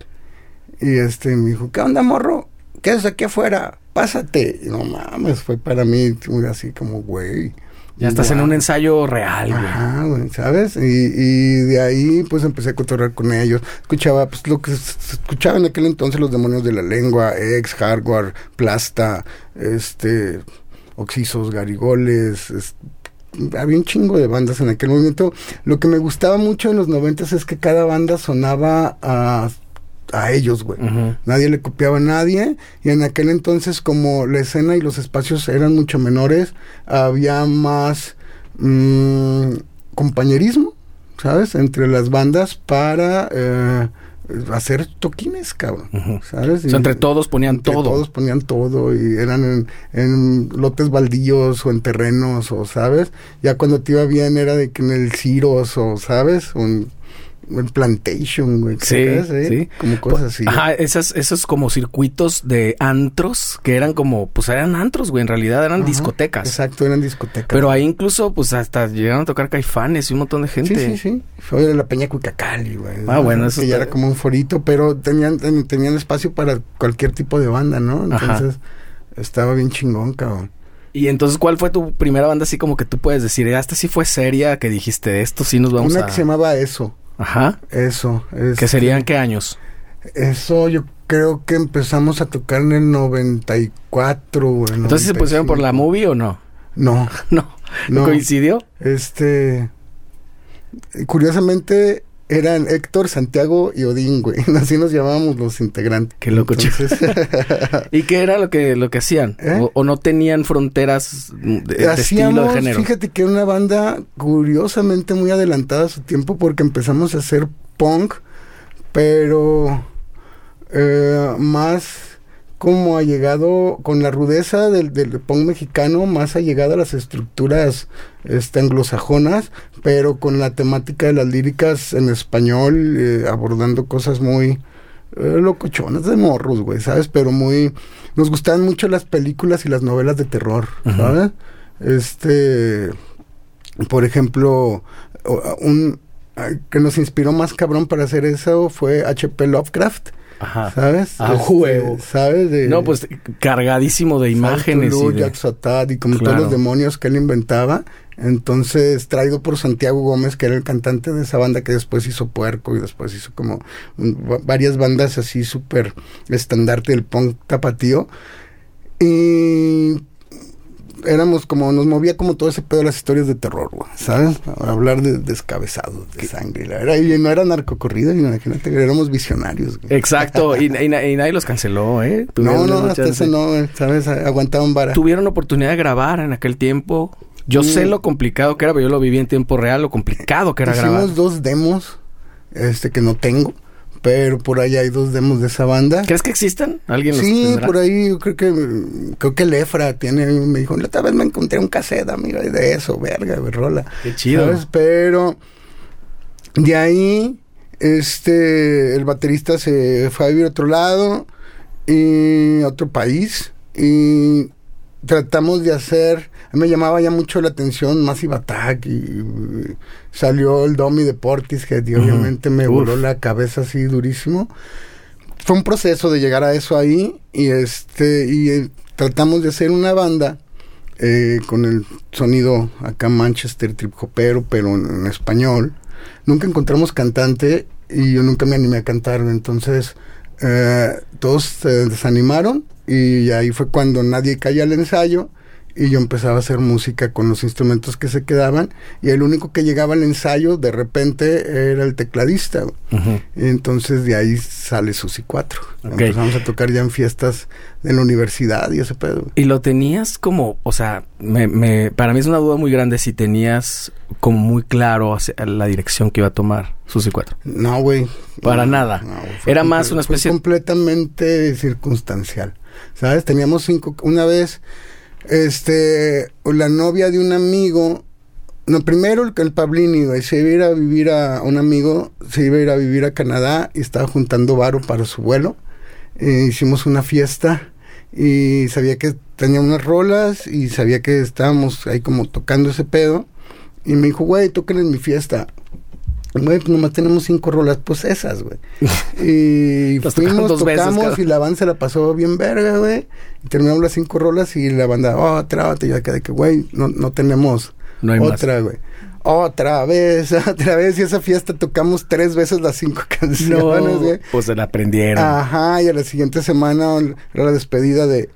Y este me dijo, ¿qué onda, morro? ¿Qué haces aquí afuera? Pásate. Y no mames, fue para mí así como, güey. Ya estás en un ensayo real, güey. Ajá, güey, ¿sabes? Y, y de ahí, pues, empecé a cotorrear con ellos. Escuchaba, pues, lo que se escuchaba en aquel entonces, Los Demonios de la Lengua, Ex, Hardware, Plasta, este, Oxisos, Garigoles, es- había un chingo de bandas en aquel momento. Lo que me gustaba mucho en los noventas es que cada banda sonaba a, a ellos, güey. Nadie le copiaba a nadie y en aquel entonces como la escena y los espacios eran mucho menores, había más mm, compañerismo, ¿sabes? Entre las bandas para eh, hacer toquines, cabrón. ¿sabes? O sea, Y- entre todos ponían entre todo. Todos ponían todo y eran en, en lotes baldíos o en terrenos o, ¿sabes? Ya cuando te iba bien era de que en el Ciros o, ¿sabes? O en Plantation, güey. Sí. ¿Eh? sí. Como cosas así. Ajá, esas, esos como circuitos de antros que eran como, pues eran antros, güey, en realidad eran Ajá, discotecas. Exacto, eran discotecas. Pero ahí incluso, pues hasta llegaron a tocar caifanes y un montón de gente. Sí, sí, sí. Fue de la Peña Cuicacali, güey. Ah, bueno, eso Que ya era como un forito, pero tenían, ten- tenían espacio para cualquier tipo de banda, ¿no? Ajá. Entonces, estaba bien chingón, cabrón. Y entonces, ¿cuál fue tu primera banda así como que tú puedes decir, "Eh, esta sí fue seria, que dijiste, esto sí nos vamos Una a... que se llamaba Eso. Ajá. Eso. Es, ¿Que serían qué años? Eso yo creo que empezamos a tocar en el 94, güey. Entonces, ¿se pusieron por la 95. movie o? No, No. (laughs) ¿No No. coincidió? este... Curiosamente eran Héctor, Santiago y Odín, güey. (laughs) Así nos llamábamos los integrantes. Qué loco. Entonces, (laughs) ¿Y qué era lo que, lo que hacían? ¿Eh? O, o no tenían fronteras de, de estilo, de género? fíjate que era una banda curiosamente muy adelantada a su tiempo porque empezamos a hacer punk, pero eh, más como ha llegado con la rudeza del, del punk mexicano, más ha llegado a las estructuras este, anglosajonas, pero con la temática de las líricas en español, eh, abordando cosas muy eh, locochonas de morros, güey, ¿sabes? Pero muy... Nos gustaban mucho las películas y las novelas de terror. ¿sabes? Este... Por ejemplo, un... que nos inspiró más cabrón para hacer eso fue H.P. Lovecraft, Ajá. ¿sabes? Ah, Este, huevo. ¿Sabes? De, No, pues cargadísimo de imágenes. Y de- y como Claro. todos los demonios que él inventaba. Entonces, traído por Santiago Gómez, que era el cantante de esa banda que después hizo Puerco y después hizo como un- varias bandas así súper estandarte del punk tapatío. Y éramos como, nos movía como todo ese pedo de las historias de terror, güey, ¿sabes? Hablar de descabezados, de sangre. La verdad, y no era narcocorrida, imagínate, éramos visionarios. güey. Exacto. y, y na- y nadie los canceló, ¿eh? No, Tuvieron no, esa hasta eso no, ¿sabes? Aguantaban vara. Tuvieron oportunidad de grabar en aquel tiempo. Yo Mm. sé lo complicado que era, pero yo lo viví en tiempo real, lo complicado que era Hicimos grabar. dos demos, este que no tengo, pero por ahí hay dos demos de esa banda. ¿Crees que existan? ¿Alguien los Sí, tendrá? por ahí yo creo que creo que Lefra tiene, me dijo, la otra vez me encontré un cassette, amigo, de eso, verga, güey, rola. Qué chido. ¿Sabes? Pero de ahí, este, el baterista se fue a vivir a otro lado y a otro país y tratamos de hacer, me llamaba ya mucho la atención Massive Attack y, y salió el Domi de Portishead y obviamente me Uf. voló la cabeza así durísimo. Fue un proceso de llegar a eso ahí y este y eh, tratamos de hacer una banda eh, con el sonido acá Manchester trip hopero, pero en, en español. Nunca encontramos cantante y yo nunca me animé a cantar, entonces eh, todos se desanimaron y ahí fue cuando nadie caía al ensayo y yo empezaba a hacer música con los instrumentos que se quedaban y el único que llegaba al ensayo de repente era el tecladista. Y entonces de ahí sale Susi 4. Ok. Empezamos a tocar ya en fiestas de la universidad y ese pedo. Y lo tenías como, o sea, me, me, para mí es una duda muy grande si tenías como muy claro la dirección que iba a tomar Susi 4. No, güey. Para No, nada. no, Era más una fue especie- completamente circunstancial. ¿Sabes? Teníamos cinco. Una vez, este, la novia de un amigo. No, primero el, el Pablini, güey, se iba a ir a vivir a un amigo, se iba a ir a vivir a Canadá y estaba juntando varo para su vuelo. Hicimos una fiesta y sabía que tenía unas rolas y sabía que estábamos ahí como tocando ese pedo. Y me dijo, güey, toquen en mi fiesta. Güey, pues nomás tenemos cinco rolas, pues esas, güey. (laughs) Y fuimos, tocamos y la banda se la pasó bien verga, güey. Y terminamos las cinco rolas y la banda, oh, trábate. Y yo acá de que, güey, no, no tenemos No hay más. otra, güey. Otra vez, (laughs) otra vez. Y esa fiesta tocamos tres veces las cinco (laughs) canciones, güey. pues se la aprendieron. Ajá, y a la siguiente semana era la despedida de,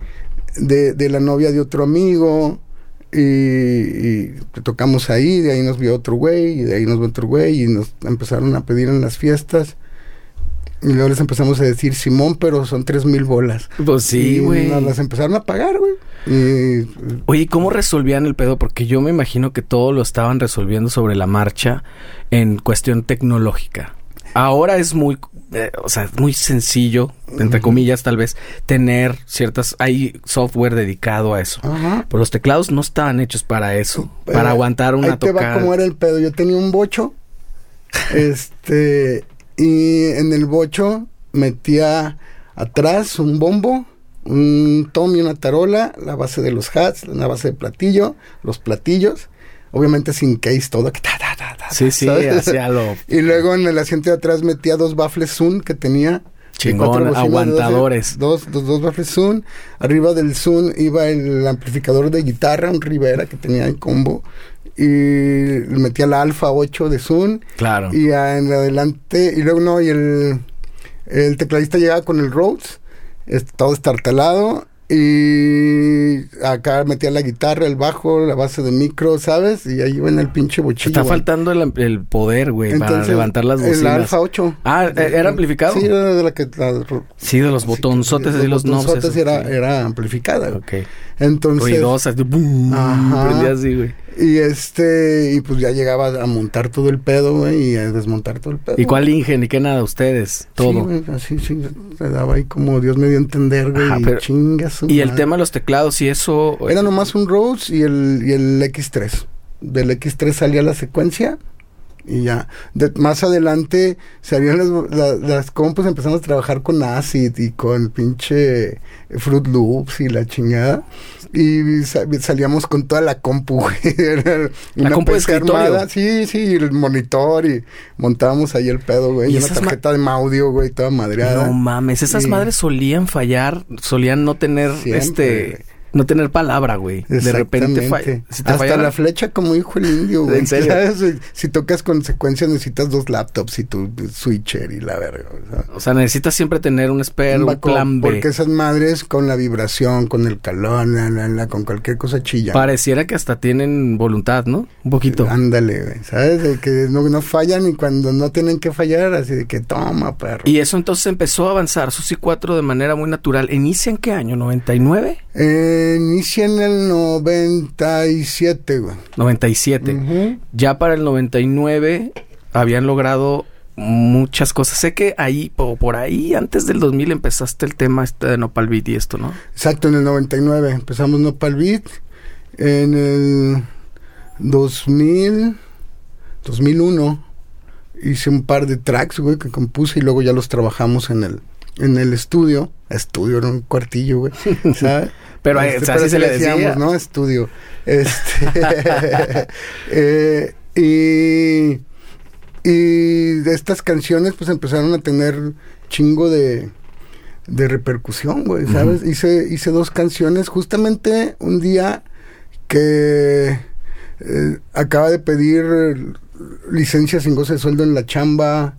de, de la novia de otro amigo. Y, y tocamos ahí, de ahí nos vio otro güey, y de ahí nos vio otro güey, y nos empezaron a pedir en las fiestas. Y luego les empezamos a decir, Simón, pero son tres mil bolas. Pues sí, Y güey. Nos las empezaron a pagar, güey. Y Oye, ¿y ¿cómo resolvían el pedo? Porque yo me imagino que todo lo estaban resolviendo sobre la marcha en cuestión tecnológica. Ahora es muy, eh, o sea, muy sencillo, entre comillas tal vez, tener ciertas, hay software dedicado a eso. Pero los teclados no estaban hechos para eso, para Eh, aguantar una Ahí te va tocada. cómo era el pedo. Yo tenía un bocho. (laughs) este. Y en el bocho metía atrás un bombo, un tom y una tarola, la base de los hats, la base de platillo, los platillos. Obviamente sin case todo. que ta, ta, ta, ta, Sí, sí, hacía lo (laughs) Y luego en el asiento de atrás metía dos baffles Zoom que tenía. Chingón, bocinas aguantadores. Dos, dos, dos baffles Zoom. Arriba del Zoom iba el amplificador de guitarra, un Rivera que tenía el combo. Y metía la Alfa 8 de Zoom. Claro. Y en adelante, y luego no, y el, el tecladista llegaba con el Rhodes, es- todo estartalado. Y acá metía la guitarra, el bajo, la base de micro, ¿sabes? Y ahí iba en el pinche bochillo. Está güey. faltando el, el poder, güey, para Entonces, levantar las El bocinas. Alfa 8. Ah, ¿e- ¿era amplificado? Sí, era de la que... la- Sí, de los botonzotes así, los knobs. botonzotes esos, era, sí. era amplificada. güey. Ok. Entonces... Ruidosas. boom, prendía así, güey. Y este... Y pues ya llegaba a montar todo el pedo, güey, y a desmontar todo el pedo. ¿Y cuál Ingen? ¿Y qué nada? Ustedes. Todo. Sí, güey, así, sí, se daba ahí como Dios me dio a entender, güey, Ajá, y pero- chinga su y el madre. tema de los teclados y eso. Era nomás un Rhodes y el, y el X3. Del X3 salía la secuencia y ya. De- más adelante salían las, la- las compus, empezamos a trabajar con Acid y con pinche Fruit Loops y la chingada. Y sa- salíamos con toda la compu, (laughs) güey. Era una compu de escritorio. Sí, sí, y el monitor y montábamos ahí el pedo, güey. Y Y una tarjeta de audio, güey, toda madreada. No mames, esas Sí. madres solían fallar, solían no tener Siempre, este. No tener palabra, güey. De repente fa- Exactamente. si te Hasta la flecha como dijo el indio, (laughs) güey. ¿En serio? ¿Sabes? Si, si tocas con secuencias necesitas dos laptops y tu switcher y la verga. o sea, o sea, necesitas siempre tener un spare, un, plan B. Porque esas madres con la vibración, con el calor, la, la, la, con cualquier cosa chilla. Pareciera que hasta tienen voluntad, ¿no? Un poquito. Ándale, güey. ¿Sabes? De que no, no fallan y cuando no tienen que fallar, así de que toma, perro. Y eso entonces empezó a avanzar, Susi 4 de manera muy natural. ¿Inicia en qué año? ¿99? Eh, inicia en el 97, güey. 97. Ujú. Ya para el 99 habían logrado muchas cosas. Sé que ahí, o por ahí, antes del 2000 empezaste el tema este de Nopal Beat y esto, ¿no? Exacto, en el 99 empezamos Nopal Beat. En el 2000, 2001 hice un par de tracks, güey, que compuse y luego ya los trabajamos en el en el estudio. Estudio era un cuartillo, güey. (laughs) ¿sabes? Pero, eh, o sea, así se le decía. ¿no? Estudio. Este, (laughs) (laughs) eh, y, y estas canciones pues empezaron a tener chingo de, de repercusión, güey, ¿sabes? hice, hice dos canciones justamente un día que eh, acaba de pedir licencia sin goce de sueldo en la chamba,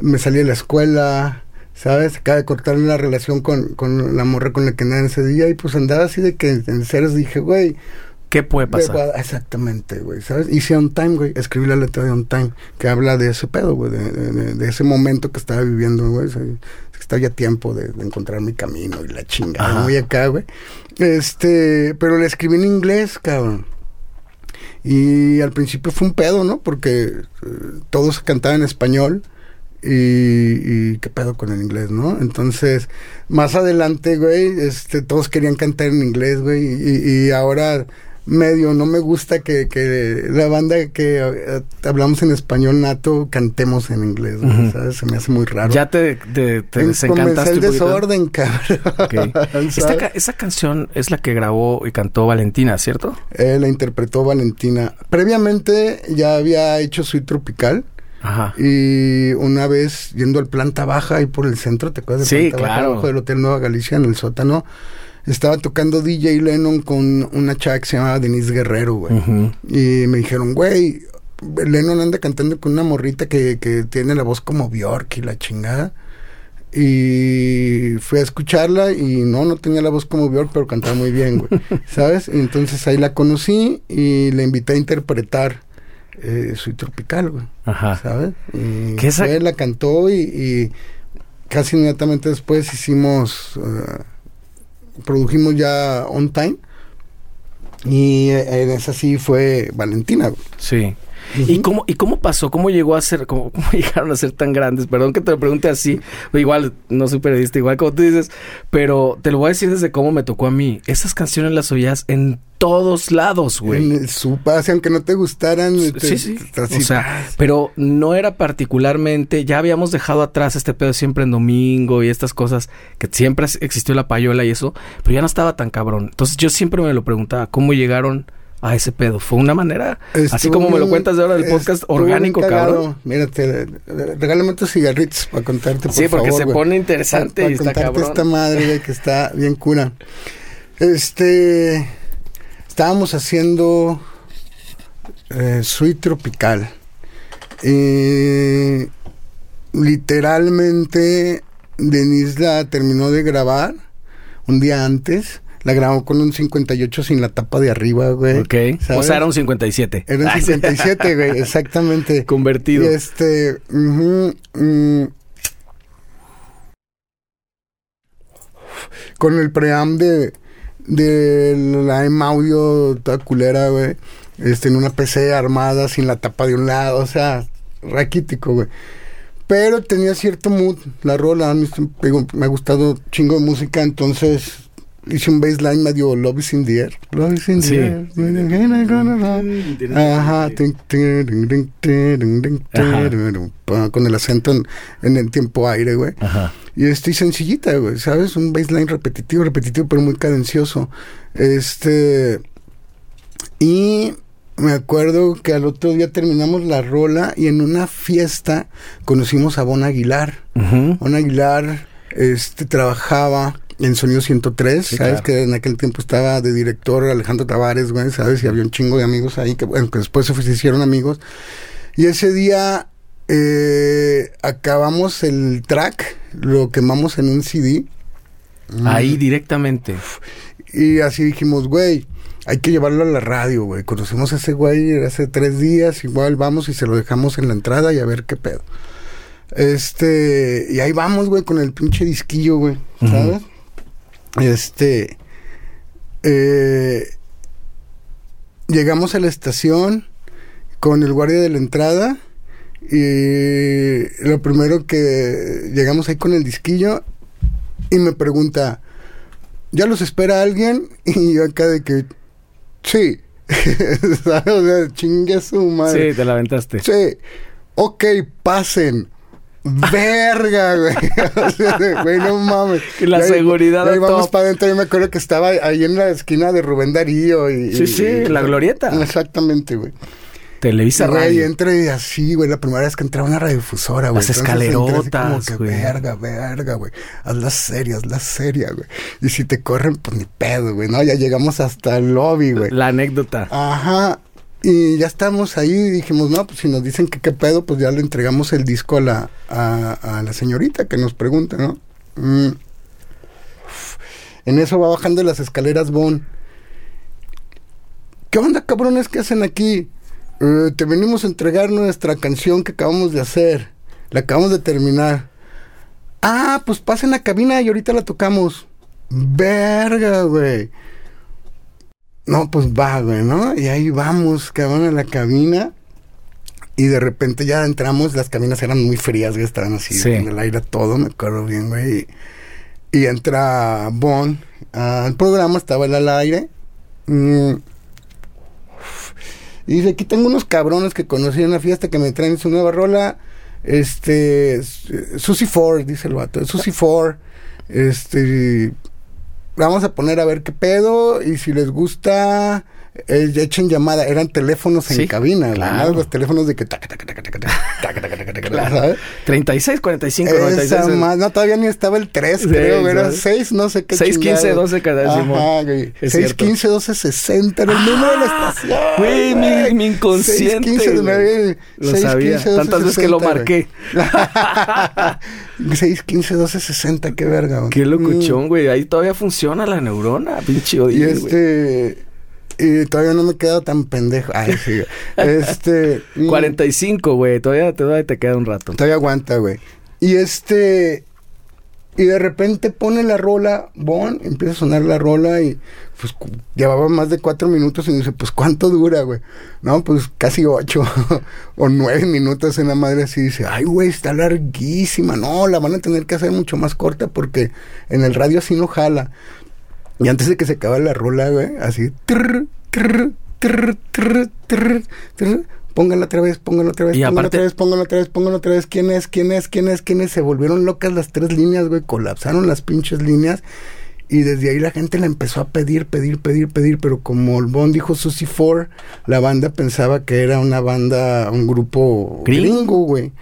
me salí de la escuela, ¿sabes? Acaba de cortar la relación con, con la morra con la que andaba en ese día y pues andaba así de que en serio dije, güey, ¿Qué puede de pasar? Exactamente, güey, ¿sabes? Hice On Time, güey, escribí la letra de On Time, que habla de ese pedo, güey, de, de- de- de ese momento que estaba viviendo, güey, está ya tiempo de, de encontrar mi camino y la chingada, muy acá, güey. Este, pero le escribí en inglés, cabrón. Y al principio fue un pedo, ¿no? Porque eh, todos cantaban en español y, y qué pedo con el inglés, ¿no? Entonces, más adelante, güey, este, todos querían cantar en inglés, güey, y, y ahora medio no me gusta que, que la banda que eh, hablamos en español nato cantemos en inglés, güey. ¿sabes? Se me hace muy raro. Ya te, te, te En- desencantaste el desorden, (laughs) cabrón. Ok. Esta esa canción es la que grabó y cantó Valentina, ¿cierto? Eh, la interpretó Valentina. Previamente ya había hecho Sweet Tropical. Ajá. Y una vez yendo al planta baja ahí por el centro, ¿te acuerdas de Sí, planta baja abajo del Hotel Nueva Galicia en el sótano? estaba tocando DJ Lennon con una chava que se llamaba Denise Guerrero, güey. Y me dijeron, güey, Lennon anda cantando con una morrita que, que tiene la voz como Bjork y la chingada. Y fui a escucharla y no, no tenía la voz como Bjork, pero cantaba muy bien, güey. (laughs) ¿Sabes? Y entonces ahí la conocí y le invité a interpretar eh, Soy Tropical, güey. Ajá. ¿Sabes? Y Que esa- fue, la cantó y, y casi inmediatamente después hicimos, eh, produjimos ya On Time. Y eh, en esa sí fue Valentina. güey. Sí. ¿Y cómo, ¿Y cómo pasó? ¿Cómo llegó a ser, cómo, cómo (laughs) llegaron a ser tan grandes? Perdón que te lo pregunte así. Igual, no soy periodista, igual como tú dices. Pero te lo voy a decir desde cómo me tocó a mí. Esas canciones las oías en todos lados, güey. En el su pase, aunque no te gustaran. te- Sí, sí. te- así, o sea, pero no era particularmente, ya habíamos dejado atrás este pedo siempre en domingo y estas cosas, que siempre existió la payola y eso, pero ya no estaba tan cabrón. Entonces yo siempre me lo preguntaba, ¿cómo llegaron a ese pedo? ¿Fue una manera, así como me lo cuentas de ahora del podcast, orgánico, cabrón? Mírate, regálame tus cigarritos para contarte, por Sí, porque favor, se pone interesante Pa- y pa está contarte cabrón. esta madre, que está bien cura. Este... Estábamos haciendo... Eh, Sweet Tropical. Y... Literalmente... Denise la terminó de grabar un día antes. La grabó con un 58 sin la tapa de arriba, güey. Ok. O sea, era un 57. Era un (laughs) Ay, 57, güey, (laughs) exactamente. Convertido. Y este, mm, con el pream de, de la M audio toda culera, güey. Este, en una PC armada sin la tapa de un lado, o sea, raquítico, güey. Pero tenía cierto mood, la rola, me ha gustado chingo de música, entonces hice un baseline medio Love is in the air. Love is in the Sí. air. Ajá, tin, Ajá. pa, con el acento en, en el tiempo aire, güey. Ajá. Y estoy sencillita, güey, ¿sabes? Un baseline repetitivo, repetitivo, pero muy cadencioso. Este. Y me acuerdo que al otro día terminamos la rola y en una fiesta conocimos a Bon Aguilar. Bon Aguilar este, trabajaba en Sonido 103, Sí, ¿sabes? claro. Que en aquel tiempo estaba de director Alejandro Tavares, güey, ¿sabes? Y había un chingo de amigos ahí que, bueno, que después se hicieron amigos. Y ese día eh, acabamos el track, lo quemamos en un CD. Ahí directamente. Y así dijimos, güey, hay que llevarlo a la radio, güey. Conocemos a ese güey hace tres días, igual vamos y se lo dejamos en la entrada y a ver qué pedo. Este, y ahí vamos, güey, con el pinche disquillo, güey. ¿sabes? Este, eh, llegamos a la estación con el guardia de la entrada y lo primero que llegamos ahí con el disquillo y me pregunta, ¿ya los espera alguien? (laughs) Y yo acá de que, sí. (laughs) O sea, chingue su madre. Sí, te la aventaste. Sí. Ok, pasen. Verga, güey. (laughs) O sea, de, güey, no mames. Que la Y ahí- seguridad y ahí a vamos para adentro. Yo me acuerdo que estaba ahí en la esquina de Rubén Darío. Y, Sí, y- sí, y- la glorieta. Exactamente, güey. Televisa Güey, Radio. entré así, güey, la primera vez que entraba a una radiodifusora, güey. Las entré escalerotas, como que, güey. Verga, verga, güey. Haz la seria, haz la seria, güey. Y si te corren, pues ni pedo, güey, ¿no? Ya llegamos hasta el lobby, güey. La anécdota. Ajá. Y ya estamos ahí y dijimos, no, pues si nos dicen que qué pedo, pues ya le entregamos el disco a la, a, la señorita que nos pregunta, ¿no? Mm. En eso va bajando las escaleras Bon. ¿Qué onda, cabrones? ¿Qué hacen aquí? "Eh, te venimos a entregar nuestra canción que acabamos de hacer. La acabamos de terminar. Ah, pues pasen a cabina y ahorita la tocamos. Verga, güey. No, pues va, güey, ¿no? Y ahí vamos, cabrón, a la cabina. Y de repente ya entramos, las cabinas eran muy frías, güey, estaban así, Sí. en el aire todo, me acuerdo bien, güey. Y, y entra Bon al programa, estaba él al aire. Mm. Y dice, aquí tengo unos cabrones que conocí en una fiesta que me traen su nueva rola. Este, Susie Ford, dice el vato, Susie Ford. Este, vamos a poner a ver qué pedo y si les gusta eh, echen llamada, eran teléfonos en sí, cabina, claro. Los teléfonos de que tac, tac, tac, tac, tac, claro. 36, 45, Esa 96. Más, no, todavía ni estaba el 3, sí, creo, ¿sabes? era 6, no sé qué. 6, chingado. 15, 12, cada Ajá, güey. 6, 15, 12, 60, era el número de la estación. Güey, mi, mi, inconsciente. 6, 15, güey. Lo 6, 15, 12, Tantas 60, veces que lo marqué. 6, 15, 12, 60, qué verga, güey. Qué locuchón, güey. Ahí todavía funciona la neurona, pinche odio, Y este... Güey y todavía no me he quedado tan pendejo. Ay, sí. Este. (laughs) mm, 45, güey. Todavía, todavía te queda un rato. Todavía aguanta, güey. Y este. Y de repente pone la rola, Bon, empieza a sonar la rola y pues llevaba más de cuatro minutos y dice, pues ¿cuánto dura, güey? No, pues casi ocho (laughs) o nueve minutos en la madre así dice, ay, güey, está larguísima. No, la van a tener que hacer mucho más corta porque en el radio así no jala. Y antes de que se acabe la rola, güey, así, trrr, trrr, trrr, pónganla otra vez, pónganla otra vez, pónganla otra vez, pónganla otra vez, pónganla otra vez. ¿Quién es? ¿Quién es? ¿Quién es? ¿Quién es? Se volvieron locas las tres líneas, güey, colapsaron las pinches líneas. Y desde ahí la gente la empezó a pedir, pedir, pedir, pedir, pero como el Bond dijo Susie Four, la banda pensaba que era una banda, un grupo gringo, güey.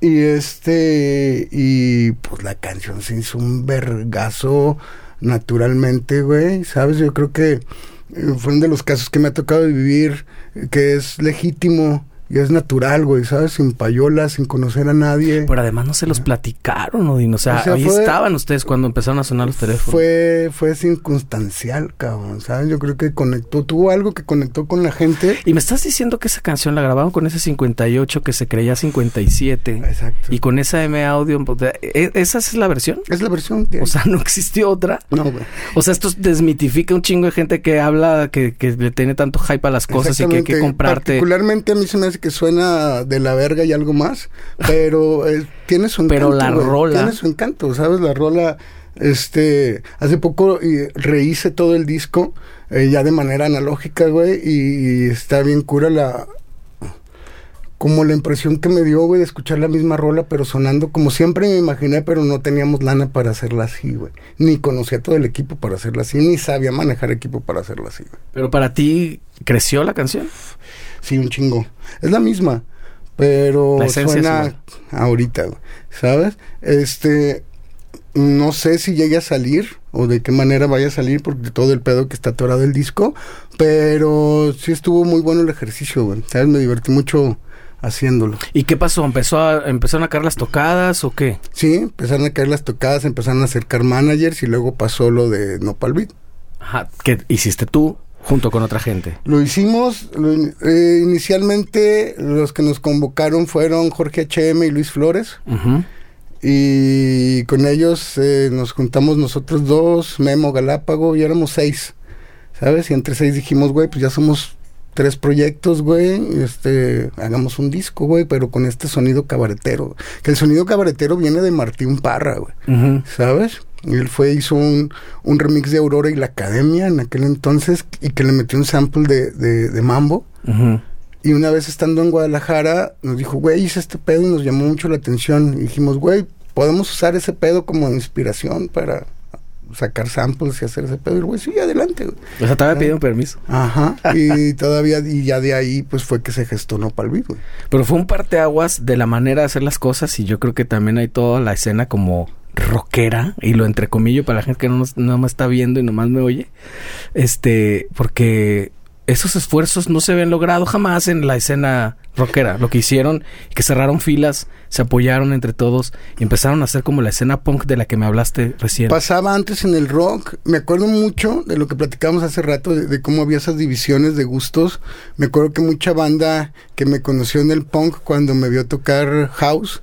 Y este, y pues la canción se hizo un vergazo naturalmente, güey, ¿sabes? Yo creo que eh, fue uno de los casos que me ha tocado vivir, que es legítimo y es natural, güey, ¿sabes? Sin payolas, sin conocer a nadie. Pero además no se los platicaron, Odín. O sea, O sea, ahí fue- estaban ustedes cuando empezaron a sonar los teléfonos. Fue, fue circunstancial, cabrón, ¿sabes? Yo creo que conectó, tuvo algo que conectó con la gente. Y me estás diciendo que esa canción la grabaron con ese 58 que se creía 57. Exacto. Y con esa M audio. ¿e- ¿Esa es la versión? Es la versión que... O sea, no existió otra. no, güey. O sea, esto desmitifica un chingo de gente que habla, que, que le tiene tanto hype a las cosas y que hay que comprarte. Particularmente a mí se me hace que suena de la verga y algo más, pero eh, tiene su encanto. (laughs) Pero la rola- Tiene su encanto, ¿sabes? La rola, este, hace poco rehice todo el disco eh, ya de manera analógica, güey, y, y está bien cura la... Como la impresión que me dio, güey, de escuchar la misma rola, pero sonando como siempre me imaginé, pero no teníamos lana para hacerla así, güey. Ni conocía todo el equipo para hacerla así, ni sabía manejar equipo para hacerla así, güey. Pero para ti, ¿creció la canción? Sí, un chingo. Es la misma, pero suena ahorita, güey, ¿sabes? Este, no sé si llegue a salir o de qué manera vaya a salir porque todo el pedo que está atorado el disco, pero sí estuvo muy bueno el ejercicio, güey. ¿Sabes? Me divertí mucho haciéndolo. ¿Y qué pasó? ¿Empezó a, ¿Empezaron a caer las tocadas o qué? Sí, empezaron a caer las tocadas, empezaron a acercar managers y luego pasó lo de Nopal Beat. Ajá, ¿qué hiciste tú junto con otra gente? Lo hicimos, lo eh, inicialmente los que nos convocaron fueron Jorge HM y Luis Flores. Y con ellos eh, nos juntamos nosotros dos, Memo, Galápago, y éramos seis, ¿sabes? Y entre seis dijimos, güey, pues ya somos tres proyectos, güey, este, hagamos un disco, güey, pero con este sonido cabaretero. Que el sonido cabaretero viene de Martín Parra, güey. ¿sabes? Y él fue, hizo un, un remix de Aurora y la Academia en aquel entonces, y que le metió un sample de, de, de Mambo. Ujú. Y una vez estando en Guadalajara, nos dijo, güey, hice este pedo y nos llamó mucho la atención. Y dijimos, güey, podemos usar ese pedo como inspiración para sacar samples y hacer ese pedo. Y el güey, sí, adelante, güey. O sea, te había pedido permiso. Ajá. (laughs) y todavía, y ya de ahí, pues fue que se gestó Nopal Beat, güey. Pero fue un parteaguas de la manera de hacer las cosas y yo creo que también hay toda la escena como rockera y lo entrecomillo para la gente que no, no me está viendo y nomás me oye. Este, porque esos esfuerzos no se habían logrado jamás en la escena rockera. Lo que hicieron, que cerraron filas, se apoyaron entre todos y empezaron a hacer como la escena punk de la que me hablaste recién. Pasaba antes en el rock. Me acuerdo mucho de lo que platicábamos hace rato, de, de cómo había esas divisiones de gustos. Me acuerdo que mucha banda que me conoció en el punk cuando me vio tocar house,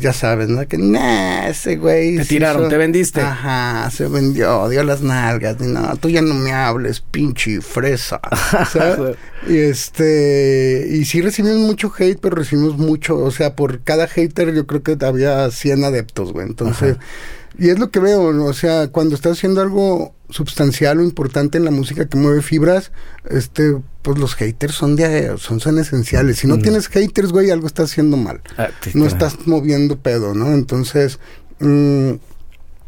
ya sabes, ¿no? Que, nah, ese güey. Te tiraron, hizo- te vendiste. Ajá, se vendió, dio las nalgas. y No, tú ya no me hables, pinche fresa. (laughs) ¿sabes? y este, y sí recibimos mucho hate, pero recibimos mucho, o sea, por cada hater yo creo que había 100 adeptos, güey. Entonces, y es lo que veo, ¿no? o sea, cuando estás haciendo algo sustancial o importante en la música que mueve fibras, este, pues los haters son de, son, son esenciales. Si no Mm. tienes haters, güey, algo estás haciendo mal Ah, no estás moviendo pedo, ¿no? Entonces, mm,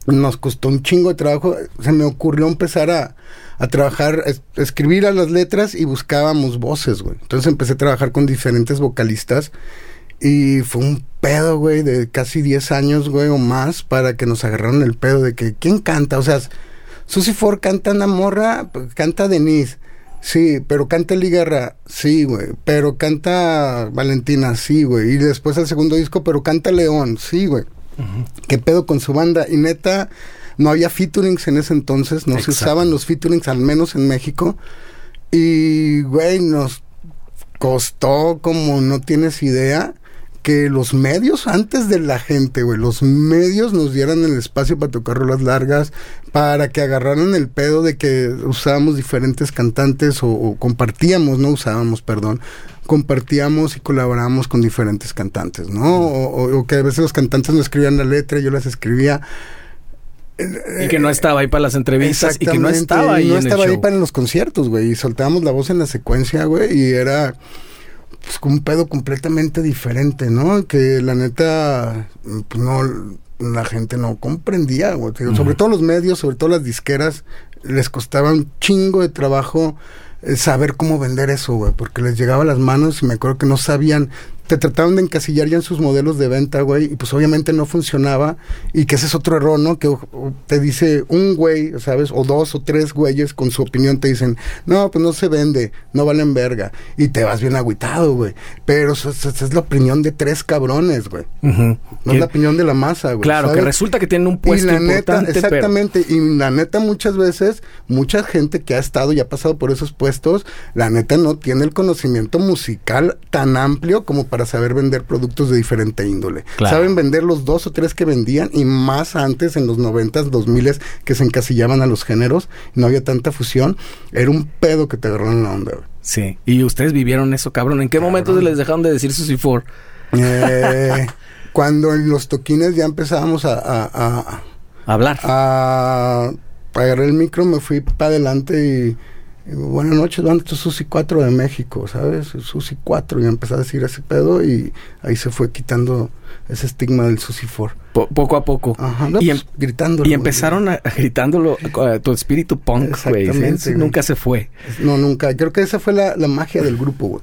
nos costó un chingo de trabajo. Se me ocurrió empezar a, a trabajar, a escribir a las letras y buscábamos voces, güey. Entonces empecé a trabajar con diferentes vocalistas y fue un pedo, güey, de casi 10 años, güey, o más para que nos agarraron el pedo de que, ¿quién canta? O sea, Susy Ford canta una morra, canta Denise. Sí, pero canta Liguerra, sí, güey. Pero canta Valentina, sí, güey. Y después el segundo disco, pero canta León, sí, güey. ¿Qué pedo con su banda? Y neta, no había featurings en ese entonces, no se usaban los featurings, al menos en México. Y, güey, nos costó como no tienes idea que los medios antes de la gente, güey, los medios nos dieran el espacio para tocar rolas largas, para que agarraran el pedo de que usábamos diferentes cantantes o, compartíamos, no usábamos, perdón, compartíamos y colaborábamos con diferentes cantantes, ¿no? O, que a veces los cantantes no escribían la letra, yo las escribía. Y que no estaba ahí para las entrevistas y que no estaba ahí. No estaba ahí para los conciertos, güey. Y soltábamos la voz en la secuencia, güey. Y era pues un pedo completamente diferente, ¿no? Que la neta, pues no, la gente no comprendía, güey. Sobre todo los medios, sobre todo las disqueras, les costaba un chingo de trabajo eh, saber cómo vender eso, güey, porque les llegaba a las manos y me acuerdo que no sabían te trataron de encasillar ya en sus modelos de venta, güey, y pues obviamente no funcionaba, y que ese es otro error, ¿no? Que te dice un güey, ¿sabes? O dos o tres güeyes con su opinión te dicen, no, pues no se vende, no valen verga, y te vas bien agüitado, güey. Pero esa es la opinión de tres cabrones, güey. No es la opinión de la masa, güey. Claro, que resulta que tienen un puesto y la neta, exactamente, y la neta muchas veces, mucha gente que ha estado y ha pasado por esos puestos, la neta no tiene el conocimiento musical tan amplio como para saber vender productos de diferente índole. Saben vender los dos o tres que vendían y más antes en los noventas, dos miles que se encasillaban a los géneros, no había tanta fusión, era un pedo que te agarraron la onda. Sí, y ustedes vivieron eso, cabrón. ¿En qué momento se les dejaron de decir Susy Four? Eh, (laughs) cuando en los toquines ya empezábamos a, a, hablar. A, agarrar el micro, me fui para adelante y buenas noches, ¿dónde está Susi 4 de México? ¿Sabes? Susi 4. Y empecé a decir ese pedo y ahí se fue quitando ese estigma del Susi 4. poco a poco. Ajá, y pues, em gritándolo. Y empezaron a, gritándolo tu espíritu punk, güey. Nunca se fue. No, nunca. Creo que esa fue la, la magia del grupo, güey.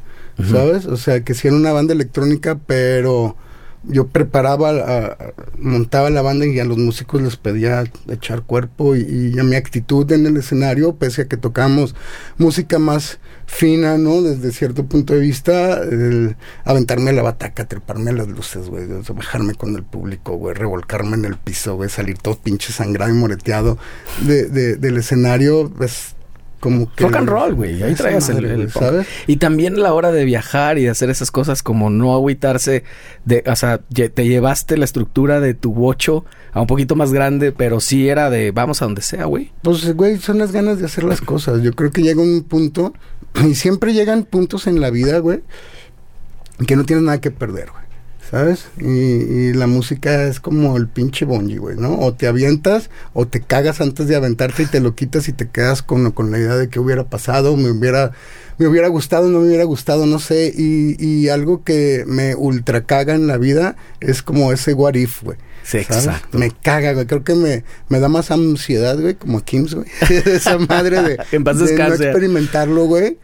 ¿Sabes? O sea, que si era una banda electrónica, pero yo preparaba, montaba la banda y a los músicos les pedía echar cuerpo y, a mi actitud en el escenario, pese a que tocamos música más fina, ¿no? Desde cierto punto de vista, el aventarme a la bataca, treparme a las luces, güey, bajarme con el público, güey, revolcarme en el piso, güey, salir todo pinche sangrado y moreteado de, de, del escenario, pues como que... Rock and roll, güey. Ahí traes el, ¿sabes? Y también la hora de viajar y de hacer esas cosas como no agüitarse de... O sea, te llevaste la estructura de tu bocho a un poquito más grande, pero sí era de vamos a donde sea, güey. Pues, güey, son las ganas de hacer las cosas. Yo creo que llega un punto... (clears throat) Y siempre llegan puntos en la vida, güey, que no tienes nada que perder, güey. ¿Sabes? Y, la música es como el pinche bonji, güey, ¿no? O te avientas o te cagas antes de aventarte y te lo quitas y te quedas con, con la idea de que hubiera pasado, me hubiera, me hubiera gustado, no me hubiera gustado, no sé. Y, y algo que me ultra caga en la vida es como ese what if, güey. Sí, exacto. Me caga, güey. Creo que me, me da más ansiedad, güey, como Kims, güey. (laughs) Esa madre de, (laughs) en paz de no experimentarlo, güey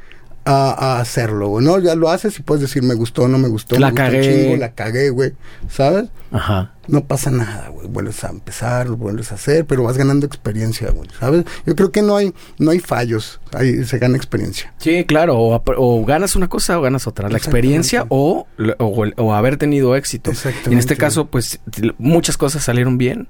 a, hacerlo, güey. No, ya lo haces y puedes decir me gustó, no me gustó. La me cagué. la cagué, güey. ¿Sabes? Ajá. No pasa nada, güey. Vuelves a empezar, vuelves a hacer, pero vas ganando experiencia, güey. ¿Sabes? Yo creo que no hay, no hay fallos. Ahí se gana experiencia. Sí, claro. O, ganas una cosa o ganas otra. La experiencia o, o, haber tenido éxito. en este caso, pues, muchas cosas salieron bien.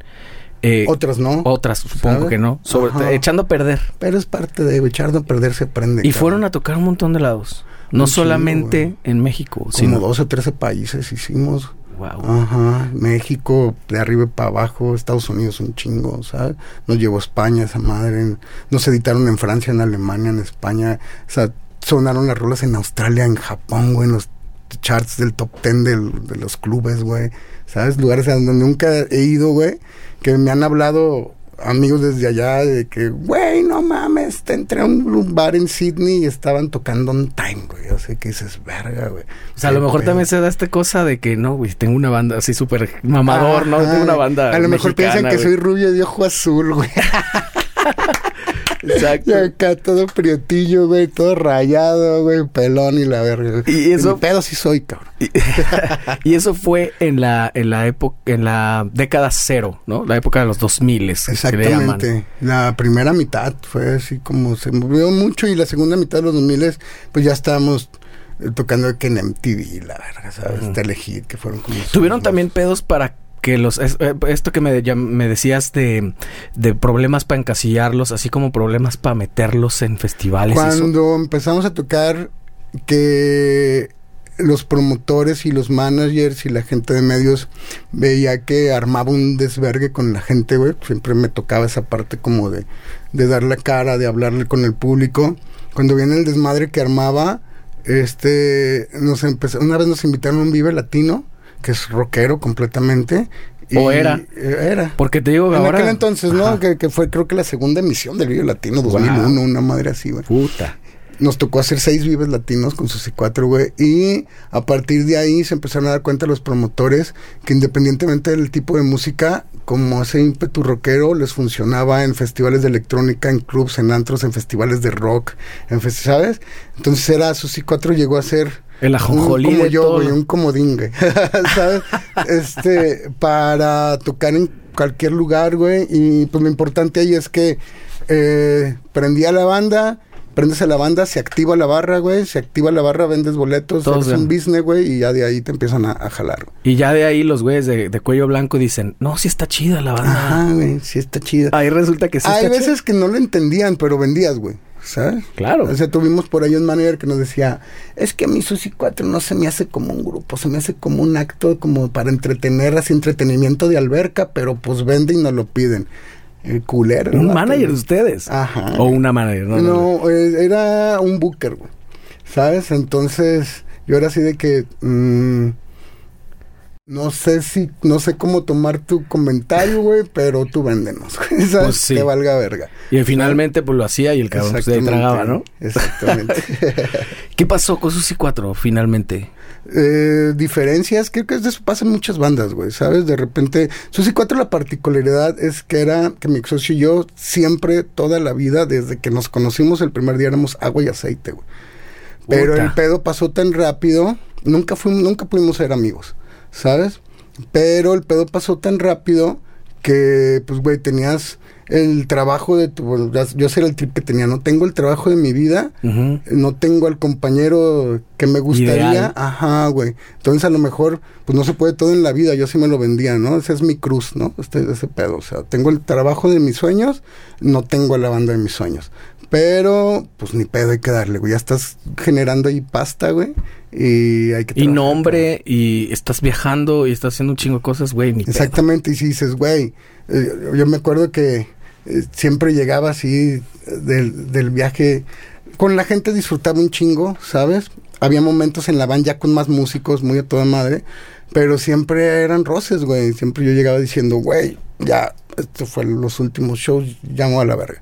Eh, otras no. Otras, supongo que no. Sobre, echando a perder. Pero es parte de echando a perder se aprende. Y fueron a tocar un montón de lados. No solamente en México. Como sino... 12 o 13 países hicimos. Wow. Ajá. México, de arriba para abajo, Estados Unidos un chingo, ¿sabes? Nos llevó a España esa madre. Nos editaron en Francia, en Alemania, en España. O sea, sonaron las rolas en Australia, en Japón, güey, en los charts del top ten de los clubes, güey. ¿Sabes? Lugares a donde nunca he ido, güey que me han hablado amigos desde allá de que, güey, no mames, te entré a un bar en Sydney y estaban tocando on time, güey. O sea, que dices, verga, güey. O sea, a lo mejor también se da esta cosa de que, no, güey, tengo una banda así súper mamador, ¿no? Tengo una banda A lo mejor piensan que soy rubio de ojo azul, güey. (laughs) Exacto. Y acá todo prietillo, güey, todo rayado, güey, pelón y la verga. Y eso. pedo sí soy, cabrón. (laughs) Y, eso fue en la, en la época, en la década cero, ¿no? La época de los 2000 Exactamente. La primera mitad fue así como se movió mucho y la segunda mitad de los 2000 pues ya estábamos eh, tocando que en MTV, la verga, ¿sabes? Uh que fueron como... ¿Tuvieron también pedos para que los eh, esto que me, me decías de, de problemas para encasillarlos, así como problemas para meterlos en festivales. Cuando empezamos a tocar que los promotores y los managers y la gente de medios veía que armaba un desvergue con la gente, güey. Siempre me tocaba esa parte como de, de dar la cara, de hablarle con el público. Cuando viene el desmadre que armaba, este, nos empezó, una vez nos invitaron a un Vive Latino que es rockero completamente. o era. Eh, era. Porque te digo en aquel entonces, ¿no? Que, fue creo que la segunda emisión del Vive Latino 2001, una madre así, güey. Puta. Nos tocó hacer seis Vives Latinos con sus cuatro, güey. Y a partir de ahí se empezaron a dar cuenta los promotores que independientemente del tipo de música, como ese ímpetu rockero les funcionaba en festivales de electrónica, en clubs, en antros, en festivales de rock, en ¿sabes? Entonces era Susi 4 llegó a ser el ajonjolí como yo, güey, un comodín, güey. (laughs) ¿Sabes? este, para tocar en cualquier lugar, güey. Y pues lo importante ahí es que eh, prendía la banda, prendes a la banda, se activa la barra, güey, se activa la barra, vendes boletos, es un business, güey, y ya de ahí te empiezan a, jalar. Y ya de ahí los güeyes de, cuello blanco dicen, no, sí está chida la banda. Ajá, güey, sí está chida. Ahí resulta que sí Hay veces que no lo entendían, pero vendías, güey. ¿Sabes? Claro. O sea, tuvimos por ahí un manager que nos decía, es que a mi Susi 4 no se me hace como un grupo, se me hace como un acto como para entretener, así entretenimiento de alberca, pero pues vende y nos lo piden. El culero. Un manager de ustedes. Ajá. O una manager, ¿no? No, eh, era un booker, güey. ¿Sabes? Entonces, yo era así de que... Mmm, no sé si, no sé cómo tomar tu comentario, güey, pero tú véndenos, (laughs) güey, ¿sabes? Pues sí. Valga verga. Y finalmente, pues lo hacía y el cabrón se pues, tragaba, ¿no? Exactamente. (laughs) ¿Qué pasó con Susi 4 finalmente? Eh, diferencias, creo que eso pasa en muchas bandas, güey, ¿sabes? De repente, Susi 4 la particularidad es que era que mi socio y yo siempre, toda la vida, desde que nos conocimos el primer día éramos agua y aceite, güey. Pero el pedo pasó tan rápido, nunca fuimos, nunca pudimos ser amigos. ¿Sabes? Pero el pedo pasó tan rápido que, pues, güey, tenías el trabajo de tu... Yo sé el trip que tenía, no tengo el trabajo de mi vida, no tengo al compañero que me gustaría, ajá, güey. Entonces a lo mejor, pues no se puede todo en la vida, yo sí me lo vendía, ¿no? Ese es mi cruz, ¿no? Este, ese pedo, o sea, tengo el trabajo de mis sueños, no tengo la banda de mis sueños. Pero, pues ni pedo hay que darle, güey. Ya estás generando ahí pasta, güey. Y hay que Y nombre, y estás viajando y estás haciendo un chingo de cosas, güey. Exactamente, y si dices, güey, eh, yo me acuerdo que eh, siempre llegaba así del, del viaje. Con la gente disfrutaba un chingo, ¿sabes? Había momentos en la van ya con más músicos, muy a toda madre. Pero siempre eran roces, güey. Siempre yo llegaba diciendo, güey, ya, esto fue los últimos shows, llamo a la verga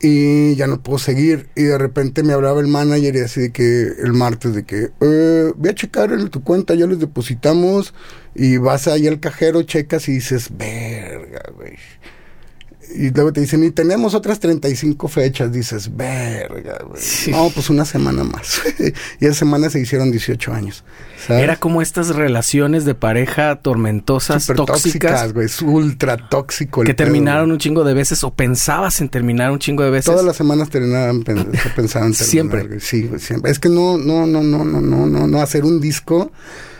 y ya no puedo seguir. Y de repente me hablaba el manager y así de que el martes de que, eh, voy a checar en tu cuenta, ya les depositamos y vas ahí al cajero, checas y dices, verga, güey y luego te dicen, y tenemos otras 35 fechas. Dices, verga, güey. No, pues una semana más. (laughs) y esa semana se hicieron 18 años. Era como estas relaciones de pareja tormentosas, Super tóxicas. güey. Es ultra tóxico. El que terminaron un chingo de veces o pensabas en terminar un chingo de veces. Todas las semanas terminaban, (laughs) pensaban terminar. siempre. Sí, siempre. Es que no, no, no, no, no, no, no, no. Hacer un disco.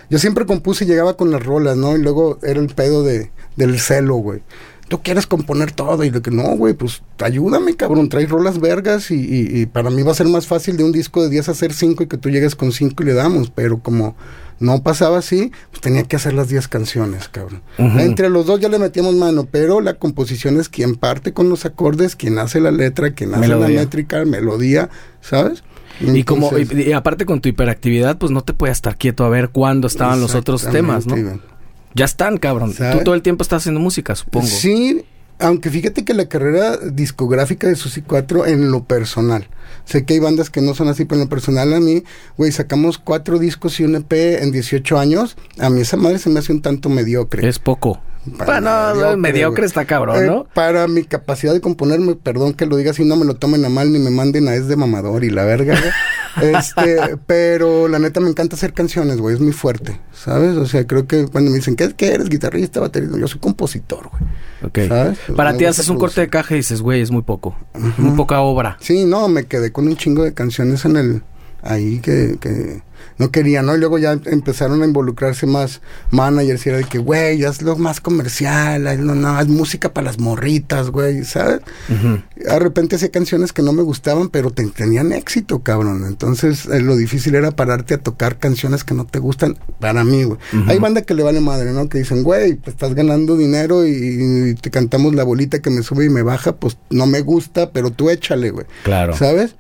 Yo siempre compuse y llegaba con las rolas, ¿no? Y luego era el pedo de, del celo, güey tú quieres componer todo y de que no, güey, pues ayúdame, cabrón, trae rolas vergas y, para mí va a ser más fácil de un disco de 10 hacer 5 y que tú llegues con 5 y le damos, pero como no pasaba así, pues tenía que hacer las 10 canciones, cabrón. Entre los dos ya le metíamos mano, pero la composición es quien parte con los acordes, quien hace la letra, quien hace la métrica, melodía, ¿sabes? y como y, aparte con tu hiperactividad, pues no te puedes estar quieto a ver cuándo estaban los otros temas, ¿no? Ya están, cabrón. Tú todo el tiempo estás haciendo música, supongo. Sí, Aunque fíjate que la carrera discográfica de Susi 4 en lo personal. Sé que hay bandas que no son así, pero en lo personal a mí, güey, sacamos cuatro discos y un EP en 18 años. A mí esa madre se me hace un tanto mediocre. Es poco. Para Bueno, mediocre, mediocre, está cabrón, Eh, ¿no? para mi capacidad de componerme, perdón que lo diga así, no me lo tomen a mal ni me manden a es de mamador y la verga. (laughs) este, (laughs) pero la neta me encanta hacer canciones, güey, es muy fuerte, ¿sabes? O sea, creo que cuando me dicen, ¿qué, qué eres? ¿Guitarrista, baterista? Yo soy compositor, güey. Ok. ¿Sabes? Para ti haces un corte de caja y dices, güey, es muy poco. Muy poca obra. Sí, no, me quedé con un chingo de canciones en el ahí que, que no quería, ¿no? Y luego ya empezaron a involucrarse más managers y era de que, güey, hazlo más comercial, haz- no, haz música para las morritas, güey, ¿sabes? Ujú. De repente hacía canciones que no me gustaban, pero te- tenían éxito, cabrón. Entonces, eh, lo difícil era pararte a tocar canciones que no te gustan para mí, güey. Hay banda que le vale madre, ¿no? Que dicen, güey, pues estás ganando dinero y, y te cantamos la bolita que me sube y me baja, pues no me gusta, pero tú échale, güey. Claro. ¿Sabes?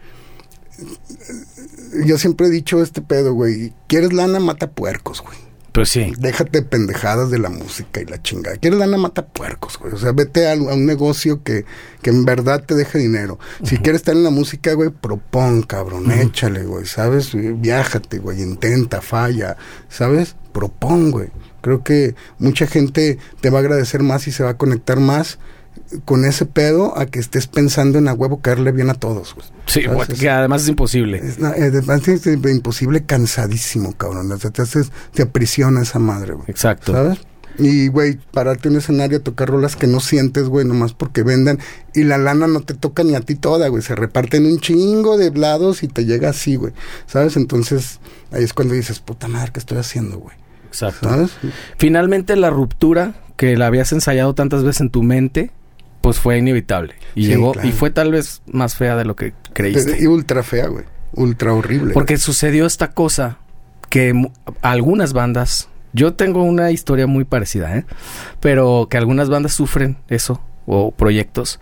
Yo siempre he dicho este pedo, güey. ¿Quieres lana? Mata puercos, güey. Pues sí. Déjate de pendejadas de la música y la chingada. ¿Quieres lana? Mata puercos, güey. O sea, vete a, a un negocio que, que en verdad te deje dinero. Si quieres estar en la música, güey, propón, cabrón. Échale, güey. ¿Sabes? Viájate, güey. Intenta, falla. ¿Sabes? Propón, güey. Creo que mucha gente te va a agradecer más y se va a conectar más con ese pedo a que estés pensando en a huevo caerle bien a todos, güey. Sí, ¿Sabes? que además es imposible. es, eh, además es imposible cansadísimo, cabrón. Te, haces, te aprisiona esa madre, güey. Exacto. ¿Sabes? Y, güey, pararte en un escenario a tocar rolas que no sientes, güey, nomás porque vendan. Y la lana no te toca ni a ti toda, güey. Se reparten un chingo de lados y te llega así, güey. ¿Sabes? Entonces, ahí es cuando dices, puta madre, ¿qué estoy haciendo, güey? Exacto. ¿Sabes? Finalmente la ruptura que la habías ensayado tantas veces en tu mente, pues fue inevitable. Y Sí, llegó, claro. y fue tal vez más fea de lo que creíste. Y ultra fea, güey. Ultra horrible. Porque sucedió esta cosa que algunas bandas, yo tengo una historia muy parecida, ¿eh? Pero que algunas bandas sufren eso, o proyectos,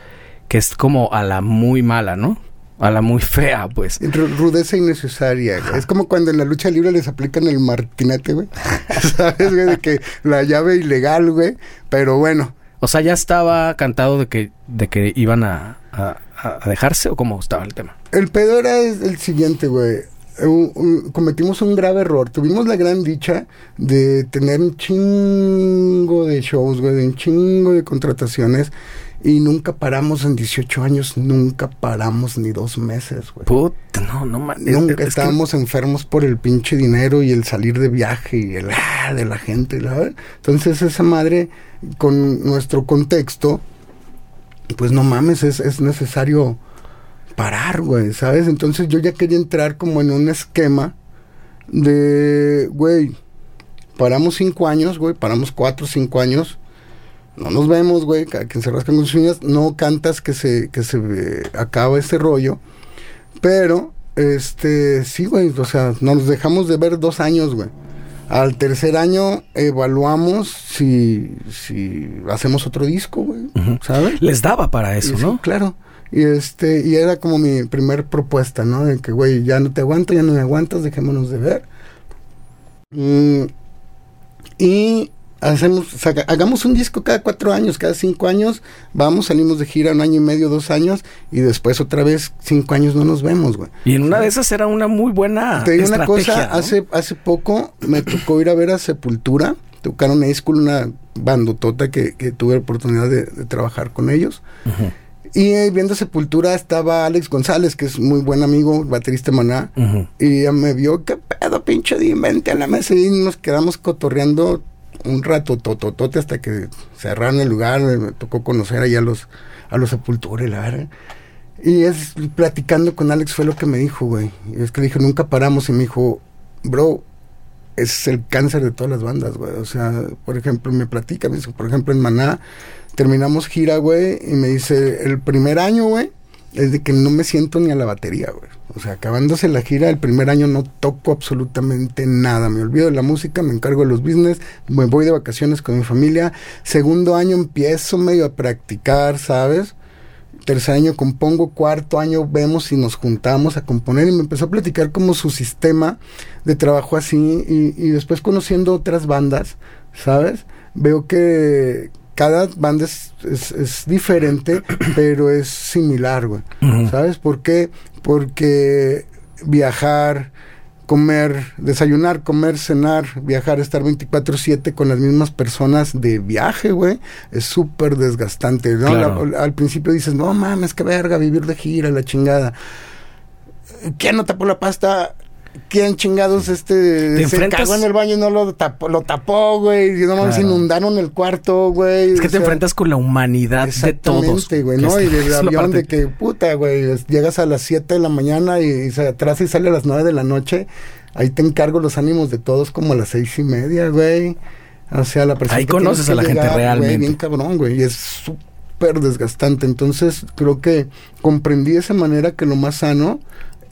que es como a la muy mala, ¿no? A la muy (laughs) fea, pues. Ru- Rudeza innecesaria. güey. Es como cuando en la lucha libre les aplican el martinete, güey. (laughs) ¿Sabes, güey? De que la llave ilegal, güey. Pero bueno, O sea, ya estaba cantado de que, de que iban a, a- a dejarse, o cómo estaba el tema. el pedo era el siguiente, güey. Cometimos un grave error. Tuvimos la gran dicha de tener un chingo de shows, güey, de un chingo de contrataciones. Y nunca paramos en 18 años, nunca paramos ni dos meses, güey. Puta, no, no man- es- Nunca es que- estábamos enfermos por el pinche dinero y el salir de viaje y el ah, de la gente, ¿verdad? Entonces esa madre, con nuestro contexto, pues no mames, es, es necesario parar, güey, ¿sabes? Entonces yo ya quería entrar como en un esquema de, güey, paramos cinco años, güey, paramos cuatro, cinco años. No nos vemos, güey, cada quien se rasca con sus uñas, no cantas que se, que se eh, acaba ese rollo. Pero, este, sí, güey, o sea, nos dejamos de ver dos años, güey. Al tercer año evaluamos si, si hacemos otro disco, güey. ¿sabes? Les daba para eso, Y sí, ¿no? claro. Y este, y era como mi primer propuesta, ¿no? De que, güey, ya no te aguanto, ya no me aguantas, dejémonos de ver. Mm, y hacemos, saca- hagamos un disco cada cuatro años, cada cinco años, vamos, salimos de gira un año y medio, dos años, y después otra vez cinco años no nos vemos, güey. Y en una de esas era una muy buena Te digo una cosa, ¿no? hace, hace poco me tocó ir a ver a Sepultura, tocaron a School, una bandotota que, que tuve la oportunidad de, de trabajar con ellos. Y eh, viendo Sepultura estaba Alex González, que es muy buen amigo, baterista Maná. ujú. Y ya me vio, qué pedo, pinche de vente a la mesa. Y nos quedamos cotorreando un rato, tototote, hasta que cerraron el lugar. Me tocó conocer ahí a los, a los Sepultura y es platicando con Alex fue lo que me dijo, güey. Y es que dije, nunca paramos. Y me dijo, bro, es el cáncer de todas las bandas, güey. O sea, por ejemplo, me platica, me dice, por ejemplo, en Maná, terminamos gira, güey, y me dice, el primer año, güey, es de que no me siento ni a la batería, güey. O sea, acabándose la gira, el primer año no toco absolutamente nada. Me olvido de la música, me encargo de los business, me voy de vacaciones con mi familia. Segundo año empiezo medio a practicar, ¿sabes? tercer año compongo, cuarto año vemos si nos juntamos a componer y me empezó a platicar como su sistema de trabajo así y, y después conociendo otras bandas, ¿sabes? Veo que, cada banda es, es, es diferente, (clears throat) pero es similar, güey. ¿Sabes por qué? Porque viajar, comer, desayunar, comer, cenar, viajar, estar 24/7 con las mismas personas de viaje, güey, es súper desgastante, ¿no? Claro. La- al principio dices, no mames, qué verga, vivir de gira, la chingada. ¿Quién no tapó la pasta? ¿Quién chingados este Te se enfrentas- cagó en el baño y no lo tapó, lo tapó, güey? Y no Claro. inundaron el cuarto, güey. Es que te sea, enfrentas con la humanidad de todos. Exactamente, güey, ¿no? es- Y la avión parte- de que, puta, güey, llegas a las 7 de la mañana y, y se atrasa y sale a las 9 de la noche. Ahí te encargo los ánimos de todos como a las seis y media, güey. O sea, la persona Ahí conoces a la gente realmente. bien cabrón, güey, y es súper desgastante. Entonces, creo que comprendí de esa manera que lo más sano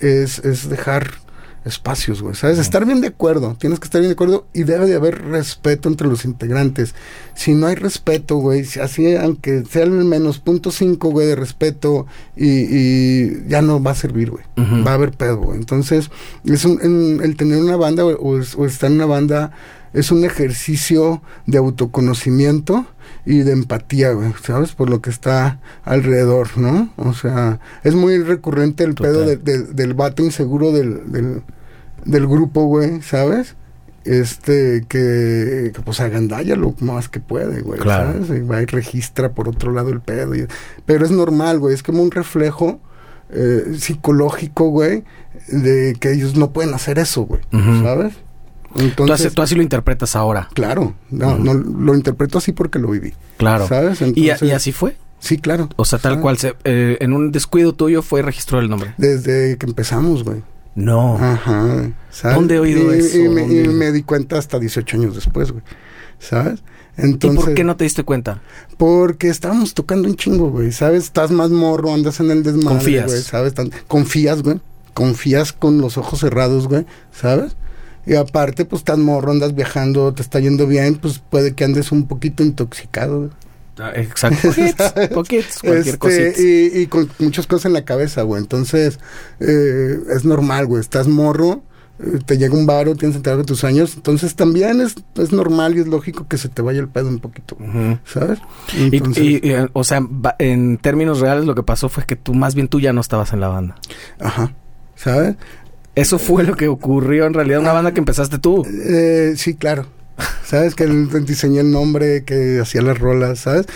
es, es dejar espacios, güey, ¿sabes? Estar bien de acuerdo, tienes que estar bien de acuerdo y debe de haber respeto entre los integrantes. Si no hay respeto, güey, si así, aunque sea el menos punto cinco, güey, de respeto y, y ya no va a servir, güey. Va a haber pedo, güey. Entonces, es un- en- el tener una banda o, o es- o estar en una banda es un ejercicio de autoconocimiento y de empatía, güey, ¿sabes? Por lo que está alrededor, ¿no? O sea, es muy recurrente el Total. pedo de- de- del vato inseguro del, del, del grupo, güey, ¿sabes? Este, que, que, pues agandalla lo más que puede, güey, Claro. ¿sabes? Y va y registra por otro lado el pedo. y- pero es normal, güey, es como un reflejo eh, psicológico, güey, de que ellos no pueden hacer eso, güey. ¿sabes? Tú, así, Entonces, tú así lo interpretas ahora. claro, no, no, lo interpreto así porque lo viví, Claro. ¿sabes? Y, a- Entonces, y así fue. Sí, claro. O sea, tal ¿sabes? cual. Se, eh, en un descuido tuyo fue registró el nombre. Desde que empezamos, güey. No. Ajá. ¿sabes? ¿Dónde he oído y, eso? Y me, y me di cuenta hasta 18 años después, güey. ¿Sabes? ¿Y Entonces, por qué no te diste cuenta? Porque estábamos tocando un chingo, güey. ¿Sabes? Estás más morro, andas en el desmadre, Confías. güey. ¿Sabes? Confías, güey. Confías con los ojos cerrados, güey. ¿Sabes? Y aparte, pues estás morro, andas viajando, te está yendo bien, pues puede que andes un poquito intoxicado. güey. Exacto. (laughs) Poquitos, poquitos, cualquier Este, cosita. y, y con muchas cosas en la cabeza, güey. Entonces, eh, es normal, güey. Estás morro, eh, te llega un varo, tienes que entrar de tus años. Entonces, también es, es normal y es lógico que se te vaya el pedo un poquito. ¿sabes? Y, Entonces, y, eh, o sea, en términos reales lo que pasó fue que tú, más bien tú ya no estabas en la banda. ajá, ¿sabes? Eso fue lo que ocurrió en realidad, una banda que empezaste tú. Eh, sí, claro. (laughs) ¿Sabes? Que diseñé el nombre, que hacía las rolas, ¿sabes?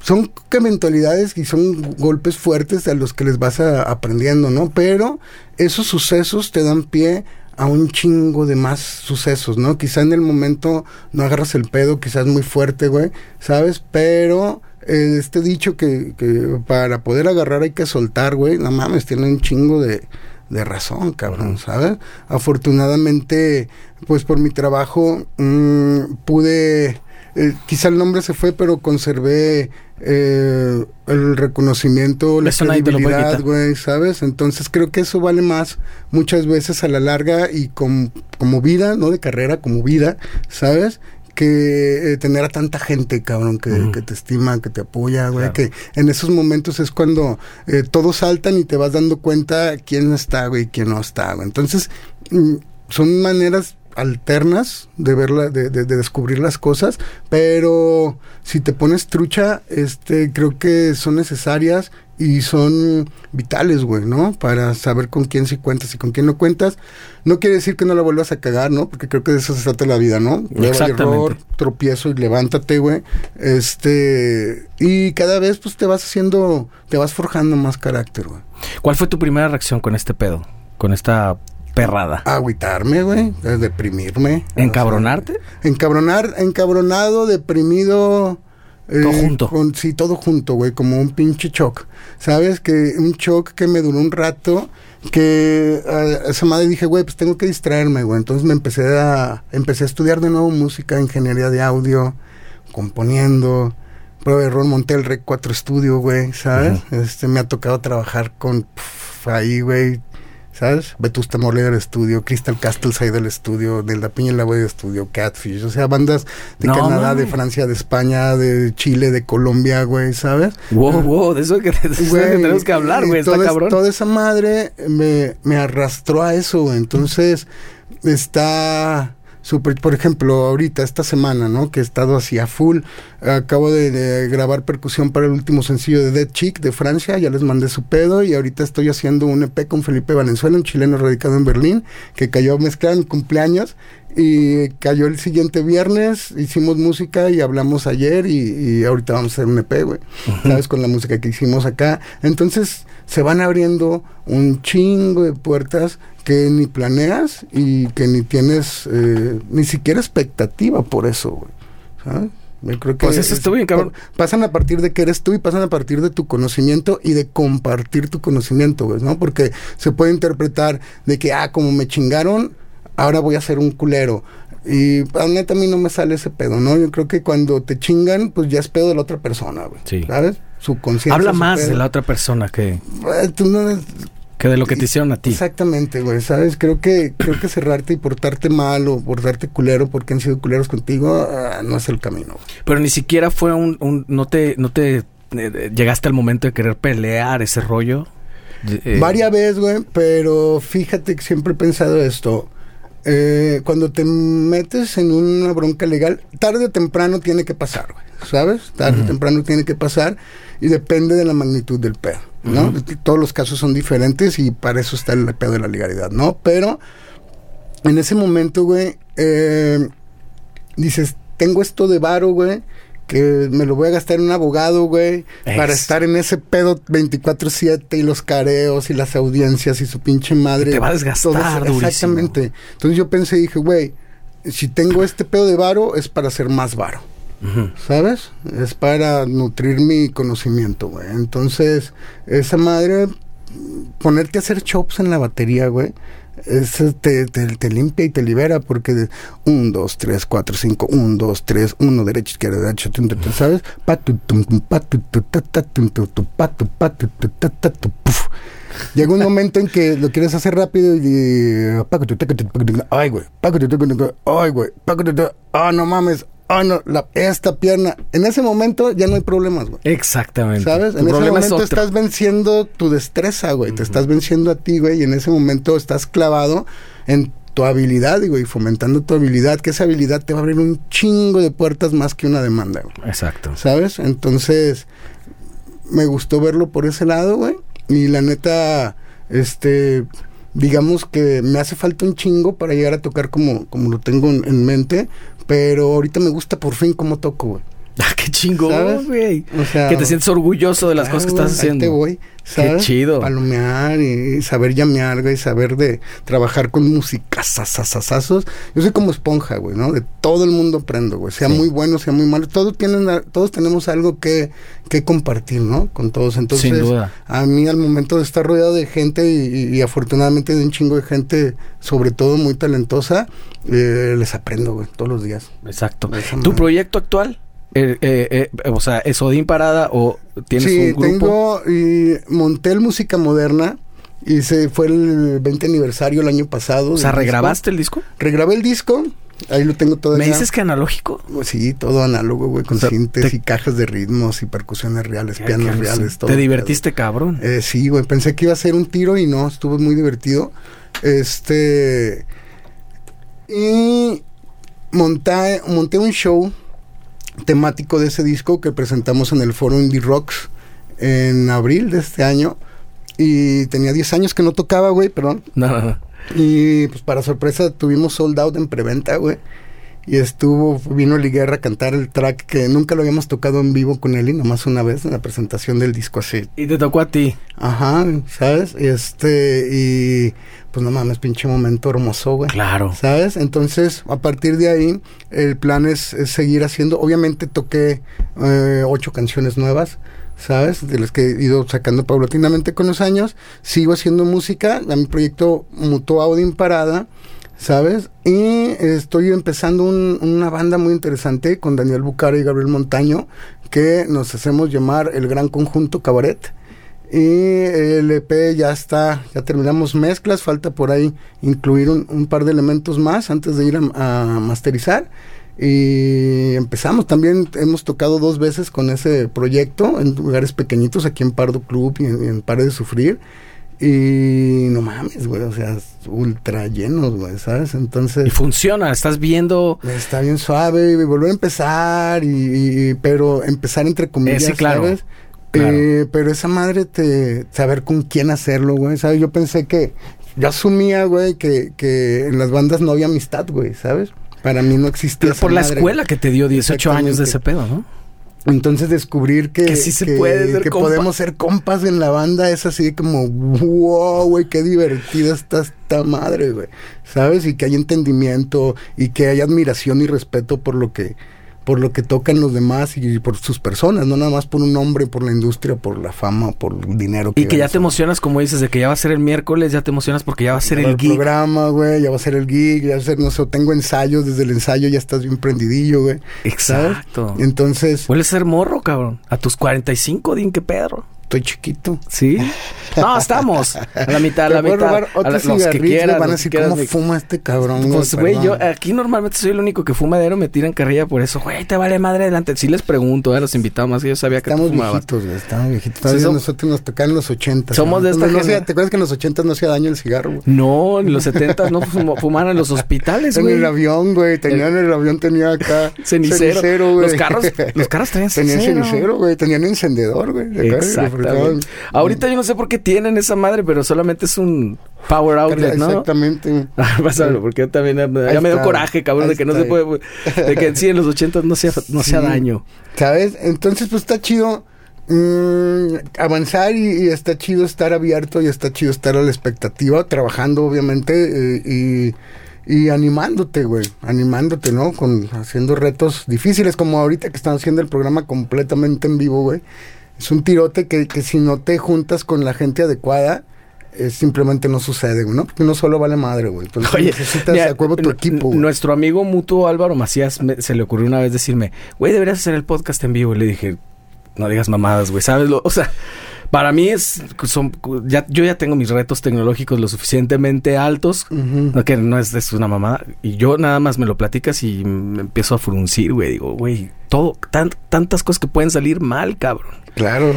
Son que mentalidades y son golpes fuertes a los que les vas a- aprendiendo, ¿no? Pero esos sucesos te dan pie a un chingo de más sucesos, ¿no? Quizá en el momento no agarras el pedo, quizás muy fuerte, güey, ¿sabes? Pero eh, este dicho que, que para poder agarrar hay que soltar, güey, no mames, tiene un chingo de, de razón, cabrón, ¿sabes? Afortunadamente, pues por mi trabajo mm, pude, eh, quizá el nombre se fue, pero conservé eh, el reconocimiento, la Eso credibilidad, güey, ¿sabes? Entonces creo que eso vale más muchas veces a la larga y com- como vida, no de carrera, como vida, ¿sabes? que eh, tener a tanta gente, cabrón, que, que te estima, que te apoya, güey, Claro. que en esos momentos es cuando eh, todos saltan y te vas dando cuenta quién está, güey, quién no está, güey. Entonces, mm, son maneras alternas de verla, de, de- de descubrir las cosas, pero si te pones trucha, este, creo que son necesarias y son vitales, güey, ¿no? Para saber con quién sí cuentas y con quién no cuentas. No quiere decir que no la vuelvas a cagar, ¿no? Porque creo que de eso se trata la vida, ¿no? Exactamente. error, tropiezo y levántate, güey. Este, y cada vez pues te vas haciendo, te vas forjando más carácter, güey. ¿Cuál fue tu primera reacción con este pedo? Con esta perrada. Agüitarme, güey, eh, deprimirme. ¿Encabronarte? O sea, encabronar, encabronado, deprimido. eh, Todo junto. con- sí, todo junto, güey, como un pinche shock. ¿Sabes? Que un shock que me duró un rato, que a esa madre dije, güey, pues tengo que distraerme, güey. Entonces me empecé a, empecé a estudiar de nuevo música, ingeniería de audio, componiendo. Prueba de error, monté el Rec 4 Studio, güey, ¿sabes? Este, me ha tocado trabajar con, ahí, güey, ¿sabes? Vetusta Morley del estudio, Crystal Castles ahí del estudio, de La Piña y la del estudio, Catfish, o sea, bandas de No, Canadá, de Francia, de España, de Chile, de Colombia, güey, ¿sabes? Wow, wow, de eso que, de eso que tenemos que hablar, güey. Está cabrón. Toda esa madre me, me arrastró a eso, güey. Entonces, está Super, por ejemplo, ahorita, esta semana, ¿no? Que he estado así a full. Acabo de, grabar percusión para el último sencillo de Dead Chick de Francia. Ya les mandé su pedo. Y ahorita estoy haciendo un EP con Felipe Valenzuela, un chileno radicado en Berlín, que cayó a mezclar en cumpleaños. Y cayó el siguiente viernes, hicimos música y hablamos ayer y, ahorita vamos a hacer un EP, güey. ¿Sabes? Con la música que hicimos acá. Entonces se van abriendo un chingo de puertas que ni planeas y que ni tienes eh, ni siquiera expectativa por eso, güey. ¿Sabes? Yo creo que pues eso está bien, cabrón. Pasan a partir de que eres tú y pasan a partir de tu conocimiento y de compartir tu conocimiento, güey, ¿no? Porque se puede interpretar de que, ah, como me chingaron, ahora voy a ser un culero. Y a neta a mí no me sale ese pedo, ¿no? Yo creo que cuando te chingan, pues ya es pedo de la otra persona, güey. Sí. ¿Sabes? Su conciencia. Habla más de la otra persona que... no, que de lo que te hicieron a ti. Exactamente, güey, ¿sabes? Creo que creo que cerrarte y portarte mal o portarte culero porque han sido culeros contigo ah, no es el camino. Pero ni siquiera fue un, un no te no te eh, llegaste al momento de querer pelear ese rollo. Eh, Varias veces, güey, pero fíjate que siempre he pensado esto. Eh, cuando te metes en una bronca legal, tarde o temprano tiene que pasar, güey, ¿sabes? Tarde o temprano tiene que pasar y depende de la magnitud del pedo, ¿no? Todos los casos son diferentes y para eso está el pedo de la legalidad, ¿no? Pero en ese momento, güey, eh, dices, tengo esto de varo, güey, que me lo voy a gastar en un abogado, güey, para estar en ese pedo 24/7 y los careos y las audiencias y su pinche madre. Te va a desgastar Exactamente. Entonces yo pensé y dije, güey, si tengo este pedo de varo es para ser más varo. ¿Sabes? Es para nutrir mi conocimiento, güey. Entonces, esa madre, ponerte a hacer chops en la batería, güey, eso te, te, limpia y te libera porque 1, 2, 3, 4, 5, 1, 2, 3, 1, derecha, izquierda, derecha, ¿sabes? Llega un momento en que lo quieres hacer rápido y... Ay, güey. Ay, güey. Ah, no mames ah, no, la, esta pierna. En ese momento ya no hay problemas, güey. Exactamente. ¿Sabes? en ese momento estás venciendo tu destreza, güey. Te estás venciendo a ti, güey. Y en ese momento estás clavado en tu habilidad, digo, y fomentando tu habilidad, que esa habilidad te va a abrir un chingo de puertas más que una demanda, güey. Exacto. ¿Sabes? Entonces, me gustó verlo por ese lado, güey. Y la neta, este, digamos que me hace falta un chingo para llegar a tocar como, como lo tengo en mente, pero ahorita me gusta por fin cómo toco, güey. (laughs) Ah, qué chingón, güey. O sea, que te sientes orgulloso de las cosas que estás haciendo. Ahí te voy, ¿sabes? Qué chido. Palomear y saber llamear, güey, saber de trabajar con música, sasasasazos. Yo soy como esponja, güey, ¿no? De todo el mundo aprendo, güey. Sea muy bueno, sea muy malo. Todos tienen, todos tenemos algo que, que compartir, ¿no? Con todos. Entonces, Sin duda. a mí al momento de estar rodeado de gente y, afortunadamente de un chingo de gente, sobre todo muy talentosa, eh, les aprendo, güey, todos los días. Exacto. ¿Tu proyecto actual? Eh, eh, eh, o sea, ¿es Odín Parada o tienes un grupo? tengo y monté el Música Moderna y se fue el 20 aniversario el año pasado. O sea, ¿regrabaste el disco? Regrabé el disco, ahí lo tengo todo. ¿Me dices que analógico? Sí, todo análogo, güey, con cintes y cajas de ritmos y percusiones reales, pianos reales, todo. ¿Te divertiste, cabrón? Eh, sí, güey, pensé que iba a ser un tiro y no, estuvo muy divertido. Este... Y monté, monté un show temático de ese disco que presentamos en el foro Indie Rocks en abril de este año. Y tenía 10 años que no tocaba, güey, perdón. (laughs) No, Y pues para sorpresa tuvimos sold out en preventa, güey. Y estuvo, vino Liguerra a cantar el track que nunca lo habíamos tocado en vivo con él y nomás una vez en la presentación del disco así. Y te tocó a ti. Ajá, ¿sabes? Este, y pues no mames, pinche momento hermoso, güey. Claro. ¿Sabes? Entonces, a partir de ahí, el plan es, seguir haciendo. Obviamente toqué eh, ocho canciones nuevas. ¿sabes? De las que he ido sacando paulatinamente con los años. Sigo haciendo música. A mi proyecto mutó a Odin Parada. ¿Sabes? Y estoy empezando una banda muy interesante con Daniel Bucara y Gabriel Montaño, que nos hacemos llamar el Gran Conjunto Cabaret. Y el EP ya está, ya terminamos mezclas, falta por ahí incluir un, par de elementos más antes de ir a, masterizar. Y empezamos también, hemos tocado dos veces con ese proyecto en lugares pequeñitos, aquí en Pardo Club y en, en Pare de Sufrir. Y no mames, güey, o sea, ultra llenos, güey, ¿sabes? Entonces... Y funciona, estás viendo... Está bien suave, y volver a empezar, y, y- pero empezar entre comillas, Eh, sí, claro, ¿sabes? claro. Eh, pero esa madre te... Saber con quién hacerlo, güey, ¿sabes? Yo pensé que... Yo asumía, güey, que, que en las bandas no había amistad, güey, ¿sabes? Para mí no existía Pero esa por la madre, escuela que te dio 18 años de ese pedo, ¿no? Entonces descubrir que, Que sí se puede ser que podemos ser compas en la banda es así como, wow, güey, qué divertida está esta madre, güey. ¿Sabes? Y que hay entendimiento y que hay admiración y respeto por lo que por lo que tocan los demás y por sus personas, no nada más por un hombre, por la industria, por la fama, por el dinero. Y que ya te emocionas, como dices, de que ya va a ser el miércoles, ya te emocionas porque ya va a ser Ya el gig. programa, güey, ya va a ser el gig, ya va a ser, no sé, tengo ensayos, desde el ensayo ya estás bien prendidillo, güey. ¿sabes? Exacto. Entonces, Vuelves a ser morro, cabrón. A tus 45, din que Pedro. Estoy chiquito. ¿Sí? (laughs) No, estamos. A la mitad, a la mitad. robar A la- los que quieras. van a decir, ¿cómo de- fuma este cabrón? Pues, güey, yo aquí normalmente soy el único que fumadero, me tiran carrilla por eso. Güey, te vale madre adelante. Sí les pregunto a los invitados, más que yo sabía que Estamos viejitos, güey, estamos viejitos. Todavía Sí, som- nosotros nos tocaban en los 80. Somos de esta no, hacía- ¿Te acuerdas que en los 80 no hacía daño el cigarro, güey? No, en los 70 no fum- fumaban en los hospitales, En güey. el avión, güey, tenían el avión, tenía acá (laughs) Cenicero. güey. Los carros, los carros traían (laughs) Tenían cenicero. cenicero, güey, tenían encendedor, güey. ¿te Ahorita yo no sé por qué tienen esa madre, pero solamente es un power outlet, ¿no? Exactamente. (laughs) Ah, Pásalo, porque yo también ya me dio está. coraje, cabrón, de que no se puede, de que sí en los 80 no hacía, no Sí. daño. ¿Sabes? Entonces, pues está chido mm, avanzar y, y está chido estar abierto y está chido estar a la expectativa, trabajando, obviamente, eh, y, y animándote, güey. Animándote, ¿no? Con, haciendo retos difíciles, como ahorita que están haciendo el programa completamente en vivo, güey. Es un tirote que, que si no te juntas con la gente adecuada, eh, simplemente no sucede, ¿no? Porque uno solo vale madre, güey. Entonces Oye, necesitas mira, a huevo tu equipo, güey. Nuestro amigo mutuo Álvaro Macías me- se le ocurrió una vez decirme, güey, deberías hacer el podcast en vivo. Y le dije, no digas mamadas, güey, ¿sabes? Lo- (laughs) o sea, para mí es, son, ya, yo ya tengo mis retos tecnológicos lo suficientemente altos, no, que no es, es una mamada. Y yo nada más me lo platicas y me empiezo a fruncir, güey. Digo, güey, todo, tan- tantas cosas que pueden salir mal, cabrón. Claro.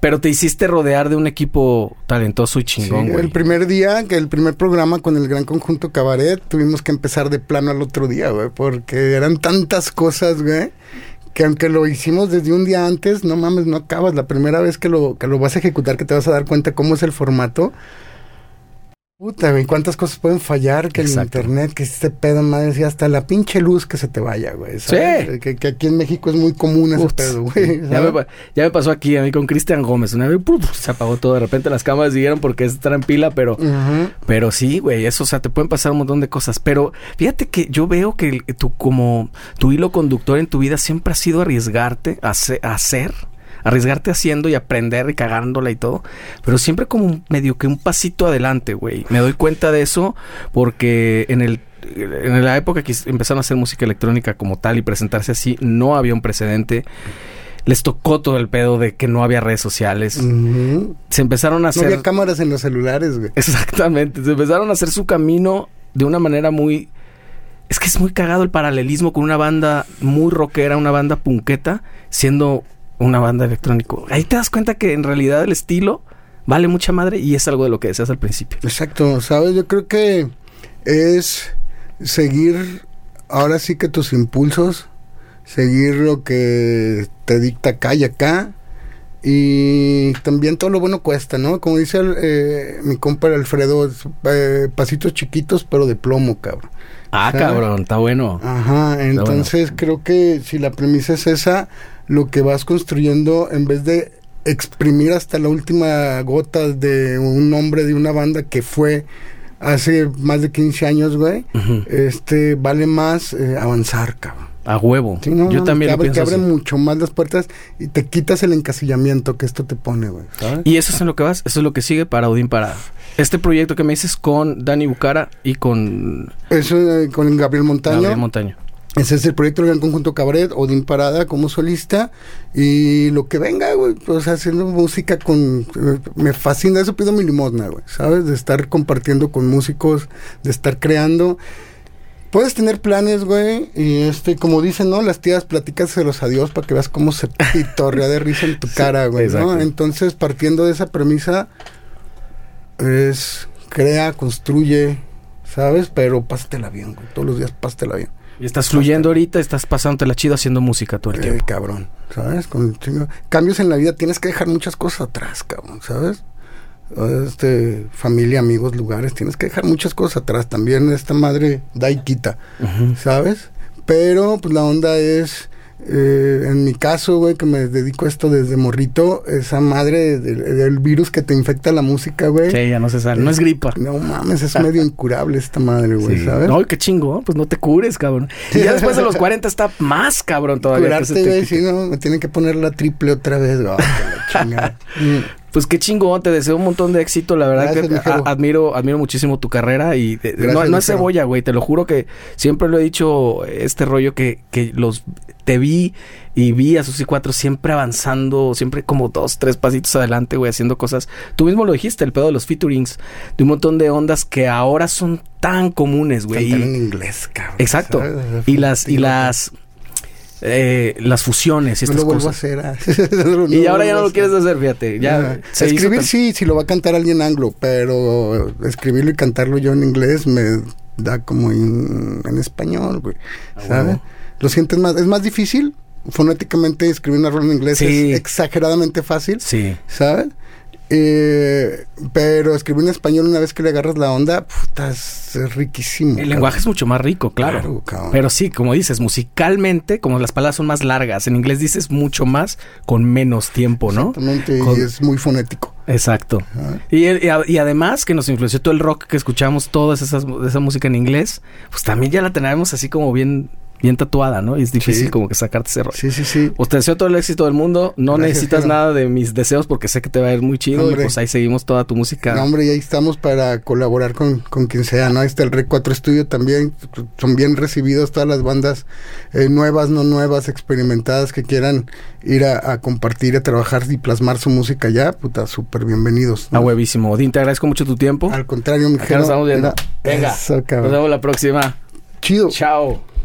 Pero te hiciste rodear de un equipo talentoso y chingón, Sí, güey. el primer día, que el primer programa con el gran conjunto Cabaret, tuvimos que empezar de plano al otro día, güey, porque eran tantas cosas, güey, que aunque lo hicimos desde un día antes, no mames, no acabas. La primera vez que lo, que lo vas a ejecutar, que te vas a dar cuenta cómo es el formato. Puta, güey, cuántas cosas pueden fallar que Exacto. el internet, que este pedo, madre, sí, hasta la pinche luz que se te vaya, güey. ¿sabes? Sí. Que, que aquí en México es muy común ese pedo, güey. (laughs) Ya me, pa- ya me pasó aquí a mí con Cristian Gómez. Una vez se apagó todo. De repente las cámaras siguieron porque estar en pila, pero, pero sí, güey, eso, o sea, te pueden pasar un montón de cosas. Pero fíjate que yo veo que tu, como tu hilo conductor en tu vida siempre ha sido arriesgarte a, hace- a hacer, arriesgarte haciendo y aprender y cagándola y todo. Pero siempre como medio que un pasito adelante, güey. Me doy cuenta de eso porque en el en la época que empezaron a hacer música electrónica como tal y presentarse así, no había un precedente. Les tocó todo el pedo de que no había redes sociales. Se empezaron a No hacer... había cámaras en los celulares, güey. Exactamente. Se empezaron a hacer su camino de una manera muy... Es que es muy cagado el paralelismo con una banda muy rockera, una banda punqueta, siendo una banda electrónico. Ahí te das cuenta que en realidad el estilo vale mucha madre y es algo de lo que decías al principio. Exacto, ¿sabes? Yo creo que es seguir ahora sí que tus impulsos, seguir lo que te dicta acá y acá. Y también todo lo bueno cuesta, ¿no? Como dice el, eh, mi compa Alfredo, es, eh, pasitos chiquitos pero de plomo, cabrón. Ah, ¿Sabes? cabrón, está bueno. Ajá, entonces creo que si la premisa es esa, lo que vas construyendo en vez de exprimir hasta la última gota de un nombre de una banda que fue hace más de 15 años, güey, este vale más eh, avanzar, cabrón. A huevo. Sí, no, Yo no, también te lo abre, te pienso abre así. mucho más las puertas y te quitas el encasillamiento que esto te pone, güey. Y eso es en lo que vas, eso es lo que sigue para Odín Parada. Este proyecto que me dices con Dani Bucara y con Eso eh, con Gabriel Montaño. Gabriel Montaño. Ese es el proyecto del Gran Conjunto Cabaret, Odín Parada como solista y lo que venga, güey, pues haciendo música con... eh, me fascina, eso pido mi limosna, güey, ¿sabes? De estar compartiendo con músicos, de estar creando. Puedes tener planes, güey, y este, como dicen, ¿no? Las tías platícaselos a Dios para que veas cómo se (laughs) pitorrea de risa en tu cara, güey, ¿no? Entonces, partiendo de esa premisa, es crea, construye, ¿sabes? Pero pásatela bien, güey. Todos los días pásatela bien. Y estás fluyendo ahorita, estás pasándote la chido haciendo música todo el Eh, tiempo. cabrón, ¿sabes? Con Cambios en la vida, tienes que dejar muchas cosas atrás, cabrón, ¿sabes? Este, familia, amigos, lugares, tienes que dejar muchas cosas atrás. También esta madre da y quita. ¿sabes? Pero pues la onda es, eh, en mi caso, güey, que me dedico a esto desde morrito, esa madre del, del virus que te infecta la música, güey. Sí, ya no se sale. No es gripa. No mames, es medio incurable esta madre, güey, Sí. ¿sabes? No, qué chingo, pues no te cures, cabrón. Y ya después de los (laughs) 40 está más cabrón todavía. Curarte, güey, si no, me tienen que poner la triple otra vez, güey. (laughs) Pues qué chingón, te deseo un montón de éxito, la verdad Gracias, que admiro, admiro muchísimo tu carrera y de- Gracias, no, no es cebolla, güey, te lo juro que siempre lo he dicho, este rollo que, que los te vi y vi a sus y cuatro siempre avanzando, siempre como dos, tres pasitos adelante, güey, haciendo cosas. Tú mismo lo dijiste, el pedo de los featurings, de un montón de ondas que ahora son tan comunes, güey. En inglés, cabrón. Exacto. Y las, y las, eh, las fusiones y estas (laughs) No lo vuelvo a cosas. hacer. ah. No Y ahora ya no a lo quieres hacer, fíjate. Ya se Escribir sí, si lo va a cantar alguien anglo, pero escribirlo y cantarlo yo en inglés me da como en, en español, güey. Ah, ¿Sabes? Lo sientes más, es más difícil fonéticamente escribir una rola en inglés Sí. es exageradamente fácil, Sí. ¿sabes? Eh, pero escribir en español una vez que le agarras la onda, puta, es, riquísimo. El cabrón. lenguaje es mucho más rico, claro. Pero sí, como dices, musicalmente, como las palabras son más largas, en inglés dices mucho más con menos tiempo, ¿no? Exactamente, Con- y es muy fonético. Exacto. Y, y a- y además que nos influenció todo el rock que escuchamos, toda esa música en inglés, pues también ya la tenemos así como bien, bien tatuada, ¿no? Y es difícil Sí. como que sacarte ese rollo. Sí, sí, sí. Te deseo todo el éxito del mundo. No Gracias, necesitas Jero. nada de mis deseos porque sé que te va a ir muy chido. Hombre. Y pues ahí seguimos toda tu música. No, hombre, y ahí estamos para colaborar con, con quien sea, ¿no? Ahí está el Rec 4 Studio también. Son bien recibidos todas las bandas eh, nuevas, no nuevas, experimentadas que quieran ir a, a compartir, a trabajar y plasmar su música ya. Puta, súper bienvenidos. ¿no? A huevísimo. Odín, te agradezco mucho tu tiempo. Al contrario, mi Acá nos estamos viendo. Venga. Eso, Nos vemos la próxima. Chido. Chao.